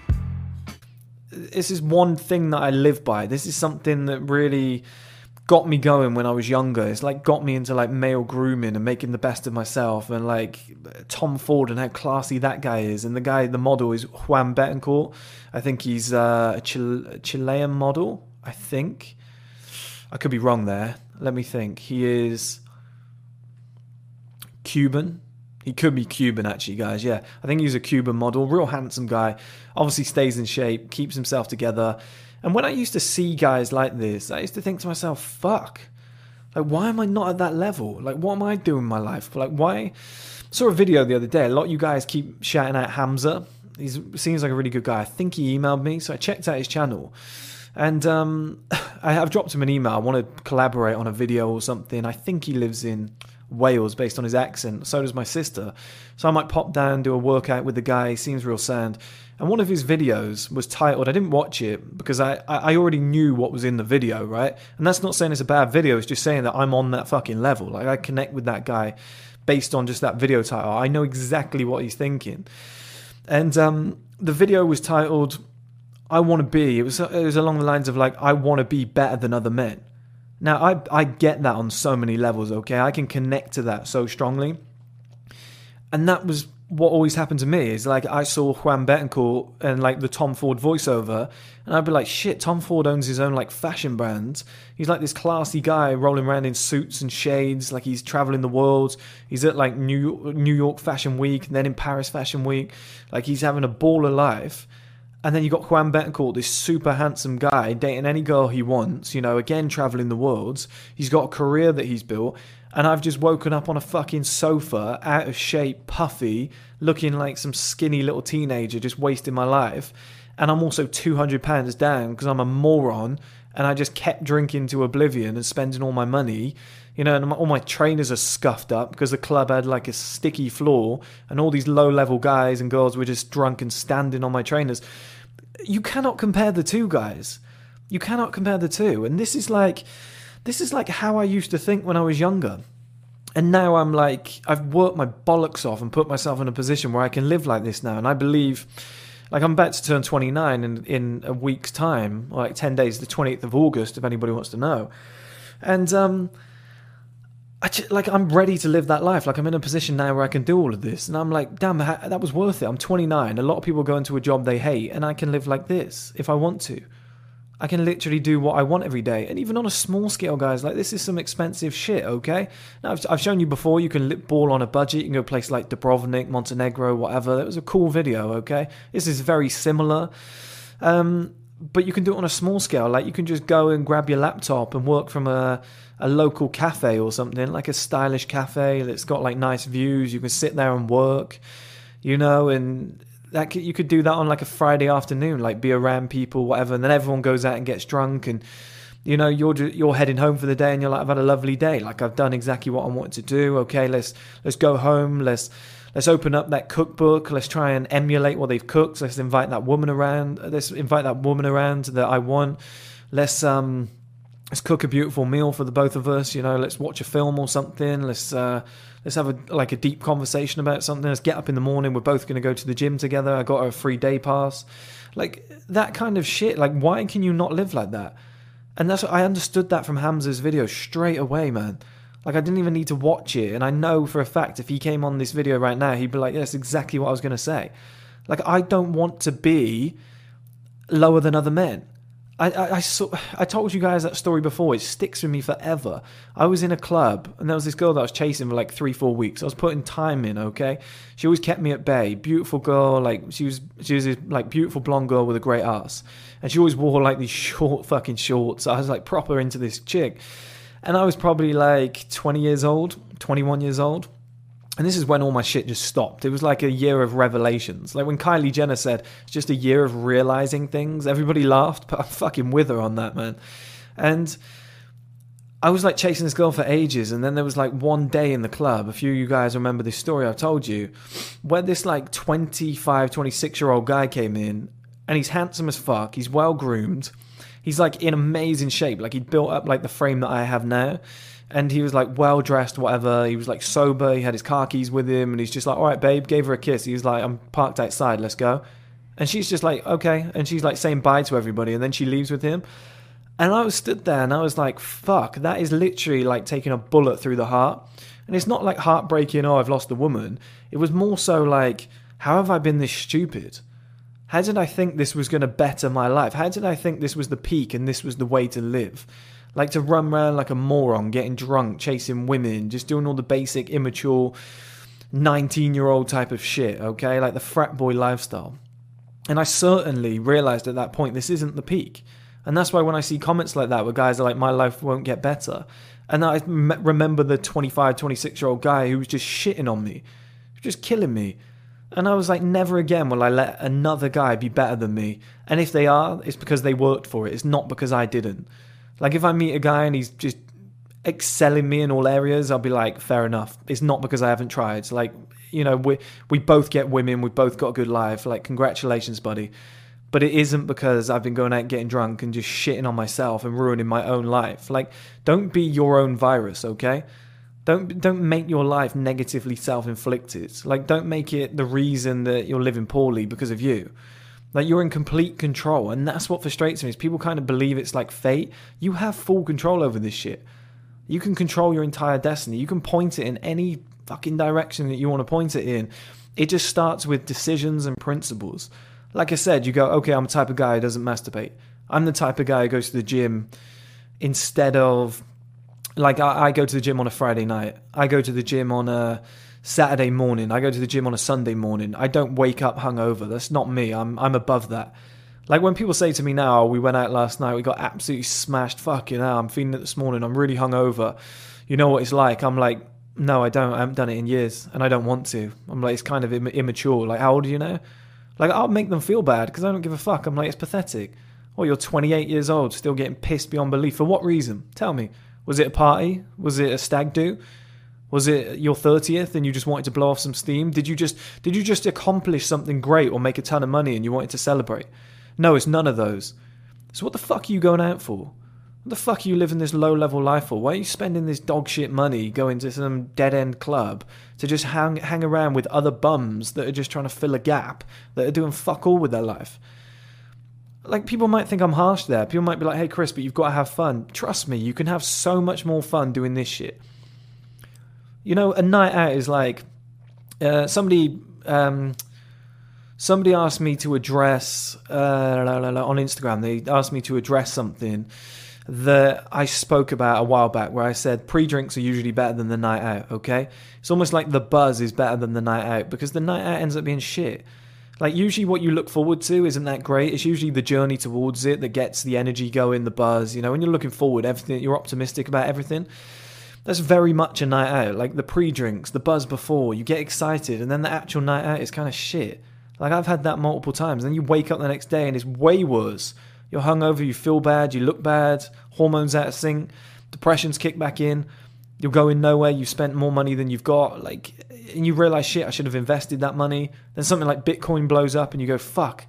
This is one thing that I live by. This is something that really got me going when I was younger. It's like got me into like male grooming and making the best of myself and like Tom Ford and how classy that guy is. And the guy, the model is Juan Betancourt. I think he's uh, a Chilean model. I think. I could be wrong there. Let me think. He is Cuban. He could be Cuban, actually, guys. Yeah, I think he's a Cuban model. Real handsome guy. Obviously stays in shape, keeps himself together. And when I used to see guys like this, I used to think to myself, fuck. Like, why am I not at that level? Like, what am I doing in my life? Like, why? Saw a video the other day. A lot of you guys keep shouting out Hamza. He seems like a really good guy. I think he emailed me, so I checked out his channel. And um, I have dropped him an email. I want to collaborate on a video or something. I think he lives in Wales based on his accent. So does my sister. So I might pop down, do a workout with the guy. He seems real sound. And one of his videos was titled, I didn't watch it because I, I already knew what was in the video, right? And that's not saying it's a bad video, it's just saying that I'm on that fucking level. Like, I connect with that guy based on just that video title. I know exactly what he's thinking. And um, the video was titled, I Want to Be. It was, it was along the lines of, like, I want to be better than other men. Now, I, I get that on so many levels, okay? I can connect to that so strongly. And that was what always happened to me is like I saw Juan Betancourt and like the Tom Ford voiceover, and I'd be like, shit, Tom Ford owns his own like fashion brand. He's like this classy guy rolling around in suits and shades, like he's traveling the world. He's at like New New York Fashion Week, and then in Paris Fashion Week, like he's having a baller life. And then you got Juan Betancourt, this super handsome guy, dating any girl he wants, you know, again traveling the world. He's got a career that he's built, and I've just woken up on a fucking sofa, out of shape, puffy, looking like some skinny little teenager, just wasting my life. And I'm also 200 pounds down because I'm a moron and I just kept drinking to oblivion and spending all my money. You know, and all my trainers are scuffed up because the club had like a sticky floor, and all these low level guys and girls were just drunk and standing on my trainers. You cannot compare the two guys. You cannot compare the two. And this is like, this is like how I used to think when I was younger. And now I'm like, I've worked my bollocks off and put myself in a position where I can live like this now. And I believe, like, I'm about to turn 29 in, in a week's time, like 10 days, the 28th of August, if anybody wants to know. And, um, I just, like I'm ready to live that life. Like I'm in a position now where I can do all of this, and I'm like, damn, that was worth it. I'm 29. A lot of people go into a job they hate, and I can live like this if I want to. I can literally do what I want every day, and even on a small scale, guys. Like this is some expensive shit. Okay, now I've, I've shown you before. You can lip ball on a budget. You can go to places like Dubrovnik, Montenegro, whatever. It was a cool video. Okay, this is very similar. Um, but you can do it on a small scale. Like you can just go and grab your laptop and work from a a local cafe or something, like a stylish cafe that's got like nice views. You can sit there and work, you know, and that you could do that on like a Friday afternoon, like be around people, whatever, and then everyone goes out and gets drunk, and you know you're you're heading home for the day, and you're like, I've had a lovely day, like I've done exactly what I wanted to do. Okay, let's let's go home, let's let's open up that cookbook, let's try and emulate what they've cooked, let's invite that woman around, let's invite that woman around that I want, let's um let's cook a beautiful meal for the both of us. You know, let's watch a film or something. Let's uh, let's have a like a deep conversation about something. Let's get up in the morning. We're both going to go to the gym together. I got a free day pass, like that kind of shit. Like, why can you not live like that? And that's I understood that from Hamza's video straight away, man. Like I didn't even need to watch it, and I know for a fact if he came on this video right now, he'd be like, yeah, "That's exactly what I was going to say." Like I don't want to be lower than other men. I, I, I, saw, I told you guys that story before. It sticks with me forever. I was in a club and there was this girl that I was chasing for like three, four weeks. I was putting time in. Okay, she always kept me at bay. Beautiful girl, like she was, she was this like beautiful blonde girl with a great ass, and she always wore like these short fucking shorts. I was like proper into this chick, and I was probably like 20 years old, 21 years old and this is when all my shit just stopped. It was like a year of revelations. Like when Kylie Jenner said, it's just a year of realizing things. Everybody laughed, but I'm fucking with her on that, man. And I was like chasing this girl for ages. And then there was like one day in the club, a few of you guys remember this story I've told you, where this like 25, 26 year old guy came in and he's handsome as fuck. He's well groomed. He's like in amazing shape. Like he'd built up like the frame that I have now and he was like well dressed, whatever. He was like sober. He had his car keys with him, and he's just like, "All right, babe." Gave her a kiss. He was like, "I'm parked outside. Let's go." And she's just like, "Okay," and she's like saying bye to everybody, and then she leaves with him. And I was stood there, and I was like, "Fuck!" That is literally like taking a bullet through the heart. And it's not like heartbreaking. Oh, I've lost a woman. It was more so like, how have I been this stupid? How did I think this was going to better my life? How did I think this was the peak and this was the way to live? Like to run around like a moron, getting drunk, chasing women, just doing all the basic immature 19 year old type of shit, okay? Like the frat boy lifestyle. And I certainly realized at that point this isn't the peak. And that's why when I see comments like that where guys are like, my life won't get better. And I remember the 25, 26 year old guy who was just shitting on me, just killing me. And I was like, never again will I let another guy be better than me. And if they are, it's because they worked for it. It's not because I didn't. Like if I meet a guy and he's just excelling me in all areas, I'll be like, fair enough. It's not because I haven't tried. Like, you know, we we both get women, we both got a good life. Like, congratulations, buddy. But it isn't because I've been going out getting drunk and just shitting on myself and ruining my own life. Like, don't be your own virus, okay? Don't don't make your life negatively self-inflicted. Like, don't make it the reason that you're living poorly because of you. Like you're in complete control, and that's what frustrates me. Is people kind of believe it's like fate. You have full control over this shit. You can control your entire destiny. You can point it in any fucking direction that you want to point it in. It just starts with decisions and principles. Like I said, you go, okay, I'm the type of guy who doesn't masturbate. I'm the type of guy who goes to the gym instead of like I, I go to the gym on a Friday night. I go to the gym on a Saturday morning. I go to the gym on a Sunday morning. I don't wake up hungover. That's not me. I'm I'm above that. Like when people say to me now, we went out last night, we got absolutely smashed. Fucking hell, I'm feeling it this morning. I'm really hungover. You know what it's like? I'm like, no, I don't. I haven't done it in years, and I don't want to. I'm like, it's kind of Im- immature. Like, how old are you now? Like, I'll make them feel bad because I don't give a fuck. I'm like, it's pathetic. Well, you're 28 years old, still getting pissed beyond belief. For what reason? Tell me. Was it a party? Was it a stag do? Was it your 30th and you just wanted to blow off some steam? Did you just did you just accomplish something great or make a ton of money and you wanted to celebrate? No, it's none of those. So what the fuck are you going out for? What the fuck are you living this low level life for? Why are you spending this dog shit money going to some dead end club to just hang hang around with other bums that are just trying to fill a gap that are doing fuck all with their life? Like people might think I'm harsh there. People might be like, "Hey Kris, but you've got to have fun." Trust me, you can have so much more fun doing this shit. You know, a night out is like uh, somebody. Um, somebody asked me to address uh, on Instagram. They asked me to address something that I spoke about a while back, where I said pre-drinks are usually better than the night out. Okay, it's almost like the buzz is better than the night out because the night out ends up being shit. Like usually, what you look forward to isn't that great. It's usually the journey towards it that gets the energy going, the buzz. You know, when you're looking forward, everything you're optimistic about everything. That's very much a night out. Like the pre-drinks, the buzz before, you get excited, and then the actual night out is kind of shit. Like I've had that multiple times. Then you wake up the next day and it's way worse. You're hungover, you feel bad, you look bad, hormones out of sync, depression's kick back in. You're going nowhere. You've spent more money than you've got. Like, and you realize, shit, I should have invested that money. Then something like Bitcoin blows up, and you go, fuck,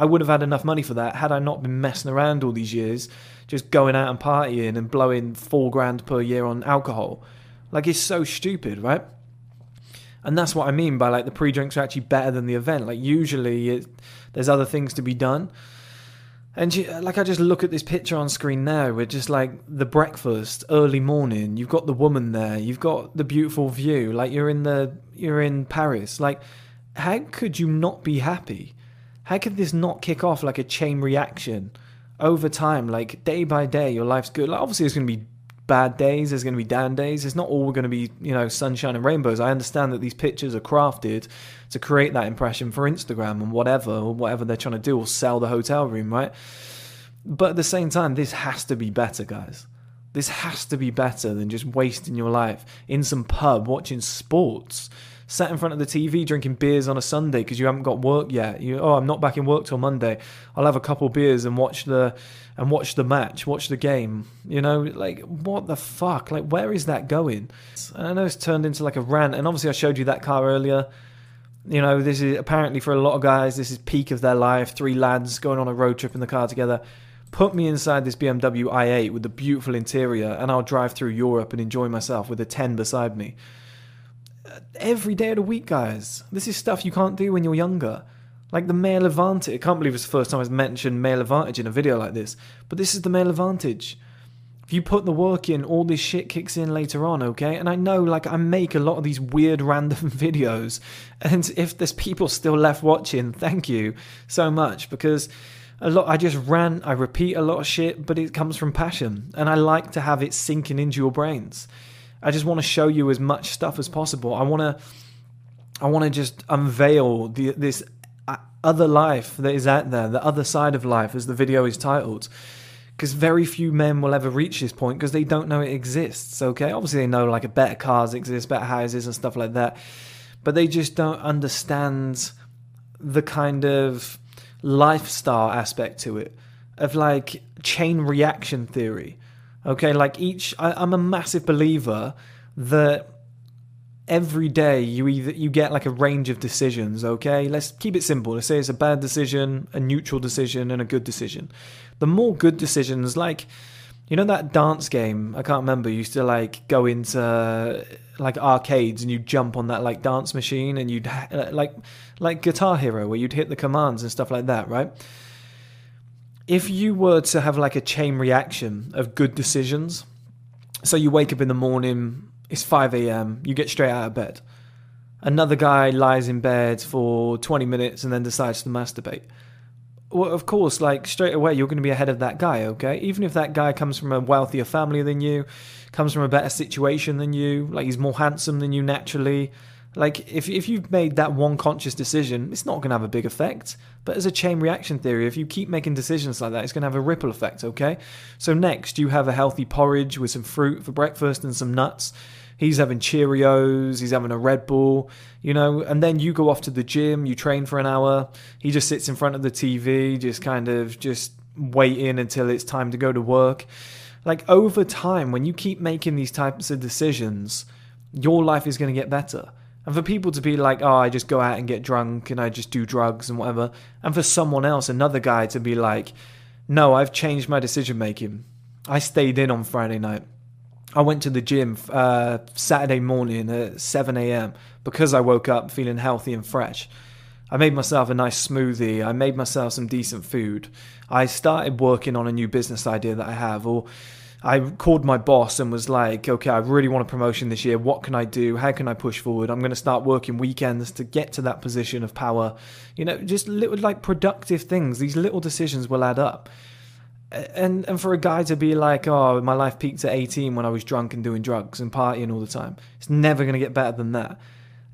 I would have had enough money for that had I not been messing around all these years, just going out and partying and blowing four grand per year on alcohol. Like, it's so stupid, right? And that's what I mean by like the pre-drinks are actually better than the event. Like usually, it, there's other things to be done. And you, like I just look at this picture on screen now, with just like the breakfast, early morning. You've got the woman there. You've got the beautiful view. Like you're in the you're in Paris. Like how could you not be happy? How could this not kick off like a chain reaction over time? Like day by day, your life's good. Like obviously, there's going to be bad days, there's going to be down days. It's not all going to be, you know, sunshine and rainbows. I understand that these pictures are crafted to create that impression for Instagram and whatever, or whatever they're trying to do, or sell the hotel room, right? But at the same time, this has to be better, guys. This has to be better than just wasting your life in some pub watching sports sat in front of the TV drinking beers on a Sunday because you haven't got work yet. You oh, I'm not back in work till Monday. I'll have a couple beers and watch the and watch the match, watch the game. You know, like what the fuck? Like where is that going? And I know it's turned into like a rant. And obviously, I showed you that car earlier. You know, this is apparently for a lot of guys, this is peak of their life. Three lads going on a road trip in the car together. Put me inside this BMW i8 with the beautiful interior, and I'll drive through Europe and enjoy myself with a 10 beside me every day of the week, guys. This is stuff you can't do when you're younger. Like the male advantage. I can't believe it's the first time I've mentioned male advantage in a video like this. But this is the male advantage. If you put the work in, all this shit kicks in later on, okay? And I know, like, I make a lot of these weird random videos. And if there's people still left watching, thank you so much. Because a lot, I just ran, I repeat a lot of shit, but it comes from passion. And I like to have it sinking into your brains. I just want to show you as much stuff as possible. I want to I want to just unveil the, this uh, other life that is out there, the other side of life, as the video is titled. Because very few men will ever reach this point because they don't know it exists. Okay, obviously they know like better cars exist, better houses and stuff like that, but they just don't understand the kind of lifestyle aspect to it of like chain reaction theory Okay, like each, I, I'm a massive believer that every day you either you get like a range of decisions okay? Let's keep it simple. Let's say it's a bad decision a neutral decision and a good decision. The more good decisions like you know that dance game i can't remember you used to like go into like arcades and you jump on that like dance machine and you'd like like guitar hero where you'd hit the commands and stuff like that right if you were to have like a chain reaction of good decisions, so you wake up in the morning, it's 5 a.m., you get straight out of bed. Another guy lies in bed for 20 minutes and then decides to masturbate. Well, of course, like straight away, you're going to be ahead of that guy, okay? Even if that guy comes from a wealthier family than you, comes from a better situation than you, like he's more handsome than you naturally, like if if you've made that one conscious decision, it's not going to have a big effect. But as a chain reaction theory, if you keep making decisions like that, it's going to have a ripple effect. Okay. So next, you have a healthy porridge with some fruit for breakfast and some nuts. He's having Cheerios. He's having a Red Bull. You know, and then you go off to the gym. You train for an hour. He just sits in front of the TV, just kind of just waiting until it's time to go to work Like over time, when you keep making these types of decisions, your life is going to get better. And for people to be like, oh, I just go out and get drunk and I just do drugs and whatever. And for someone else, another guy, to be like, no, I've changed my decision making. I stayed in on Friday night. I went to the gym uh, Saturday morning at 7 a.m. because I woke up feeling healthy and fresh. I made myself a nice smoothie. I made myself some decent food. I started working on a new business idea that I have, or I called my boss and was like, okay, I really want a promotion this year. What can I do? How can I push forward? I'm going to start working weekends to get to that position of power. You know, just little like productive things. These little decisions will add up. And and for a guy to be like, oh, my life peaked at 18 when I was drunk and doing drugs and partying all the time. It's never going to get better than that.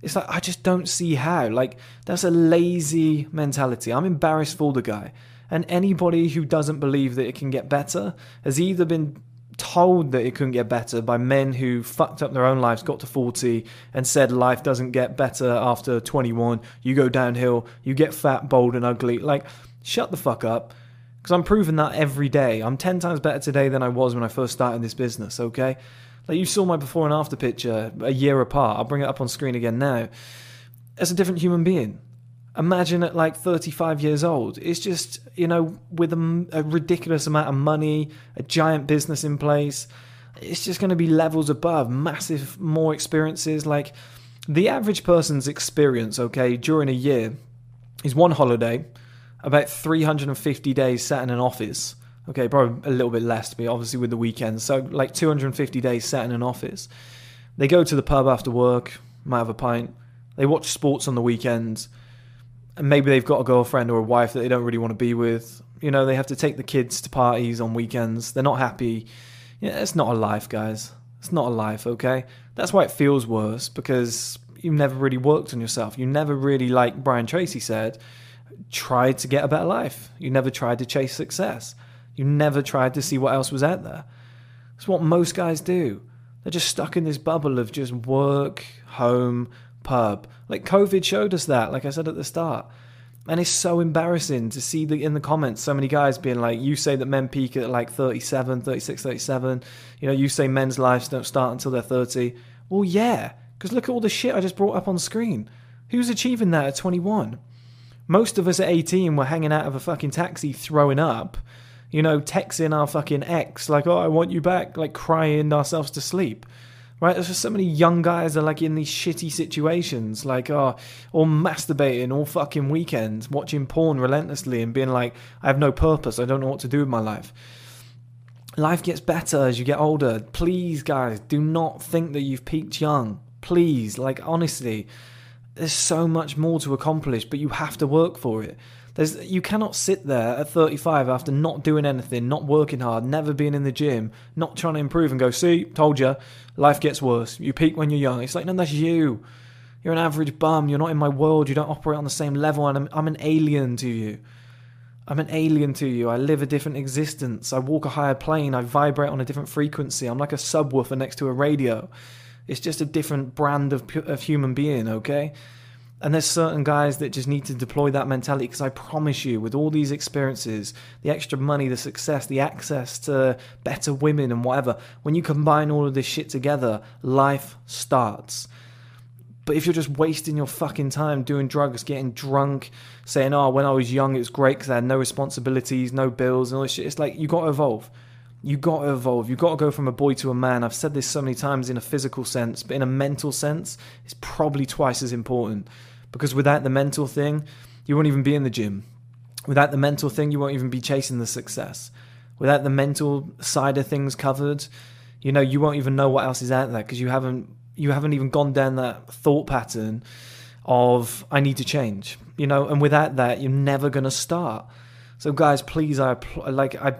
It's like I just don't see how. Like that's a lazy mentality. I'm embarrassed for the guy. And anybody who doesn't believe that it can get better has either been told that it couldn't get better by men who fucked up their own lives, got to 40, and said life doesn't get better after 21. You go downhill, you get fat, bold, and ugly. Like, shut the fuck up. Because I'm proving that every day. I'm 10 times better today than I was when I first started this business, okay? Like, you saw my before and after picture a year apart. I'll bring it up on screen again now. As a different human being. Imagine at like 35 years old. It's just, you know, with a, a ridiculous amount of money, a giant business in place, it's just going to be levels above, massive more experiences. Like the average person's experience, okay, during a year is one holiday, about 350 days sat in an office. Okay, probably a little bit less to be obviously with the weekends. So like 250 days sat in an office. They go to the pub after work, might have a pint. They watch sports on the weekends and maybe they've got a girlfriend or a wife that they don't really want to be with. You know, they have to take the kids to parties on weekends. They're not happy. Yeah, it's not a life, guys. It's not a life, okay? That's why it feels worse because you've never really worked on yourself. You never really, like Brian Tracy said, tried to get a better life. You never tried to chase success. You never tried to see what else was out there. It's what most guys do. They're just stuck in this bubble of just work, home, pub. Like COVID showed us that, like I said at the start. And it's so embarrassing to see the, in the comments so many guys being like, you say that men peak at like 37, 36, 37. You know, you say men's lives don't start until they're 30. Well, yeah, because look at all the shit I just brought up on screen. Who's achieving that at 21? Most of us at 18 were hanging out of a fucking taxi throwing up, you know, texting our fucking ex, like, oh, I want you back, like crying ourselves to sleep right? There's just so many young guys that are like in these shitty situations, like oh, all masturbating all fucking weekends, watching porn relentlessly, and being like, I have no purpose. I don't know what to do with my life. Life gets better as you get older. Please, guys, do not think that you've peaked young. Please, like honestly, there's so much more to accomplish, but you have to work for it. There's you cannot sit there at 35 after not doing anything, not working hard, never being in the gym, not trying to improve, and go, "See, told you, life gets worse. You peak when you're young." It's like, no, that's you. You're an average bum. You're not in my world. You don't operate on the same level, and I'm, I'm an alien to you. I'm an alien to you. I live a different existence. I walk a higher plane. I vibrate on a different frequency. I'm like a subwoofer next to a radio. It's just a different brand of, of human being, okay? And there's certain guys that just need to deploy that mentality because I promise you, with all these experiences, the extra money, the success, the access to better women and whatever, when you combine all of this shit together, life starts. But if you're just wasting your fucking time doing drugs, getting drunk, saying, oh, when I was young it was great because I had no responsibilities, no bills, and all this shit, it's like you got to evolve. You got to evolve. You got to go from a boy to a man. I've said this so many times in a physical sense, but in a mental sense, it's probably twice as important. Because without the mental thing, you won't even be in the gym. Without the mental thing, you won't even be chasing the success. Without the mental side of things covered, you know, you won't even know what else is out there because you haven't you haven't even gone down that thought pattern of I need to change. You know, and without that, you're never going to start. So guys, please I like I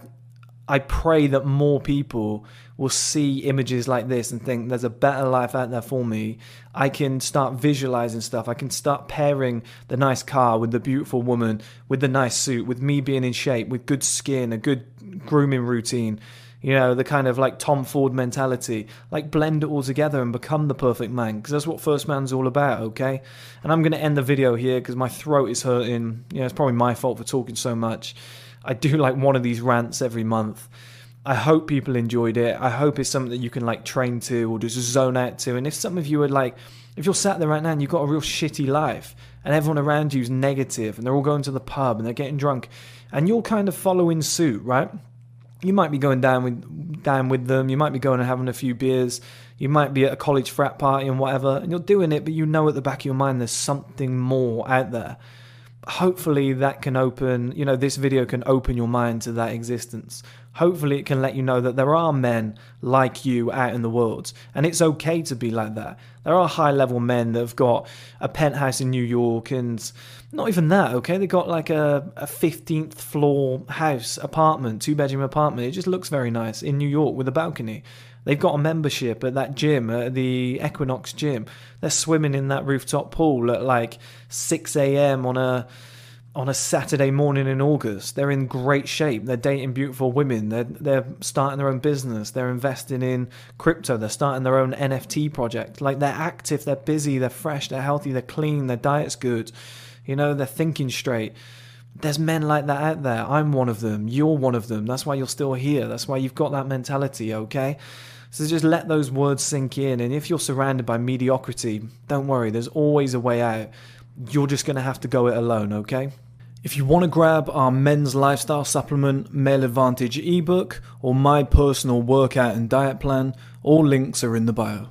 I pray that more people will see images like this and think there's a better life out there for me. I can start visualizing stuff. I can start pairing the nice car with the beautiful woman, with the nice suit, with me being in shape, with good skin, a good grooming routine. You know, the kind of like Tom Ford mentality. Like blend it all together and become the perfect man. Because that's what First Man's all about, okay? And I'm going to end the video here because my throat is hurting. You know, it's probably my fault for talking so much. I do like one of these rants every month. I hope people enjoyed it. I hope it's something that you can like train to or just zone out to. And if some of you are like, if you're sat there right now and you've got a real shitty life and everyone around you is negative and they're all going to the pub and they're getting drunk and you're kind of following suit, right? You might be going down with down with them. You might be going and having a few beers. You might be at a college frat party and whatever, and you're doing it, but you know at the back of your mind there's something more out there hopefully that can open you know this video can open your mind to that existence. Hopefully it can let you know that there are men like you out in the world. And it's okay to be like that. There are high level men that have got a penthouse in new york and not even that okay? They got like a, a 15th floor house apartment two bedroom apartment. It just looks very nice in new york with a balcony They've got a membership at that gym, at the Equinox gym. They're swimming in that rooftop pool at like 6 a.m. on a on a Saturday morning in August. They're in great shape. They're dating beautiful women. They're they're starting their own business. They're investing in crypto. They're starting their own NFT project. Like they're active. They're busy. They're fresh. They're healthy. They're clean. Their diet's good. You know, they're thinking straight. There's men like that out there. I'm one of them. You're one of them. That's why you're still here. That's why you've got that mentality, okay? So just let those words sink in. And if you're surrounded by mediocrity, don't worry, there's always a way out. You're just going to have to go it alone, okay? If you want to grab our men's lifestyle supplement, Male Advantage ebook, or my personal workout and diet plan, all links are in the bio.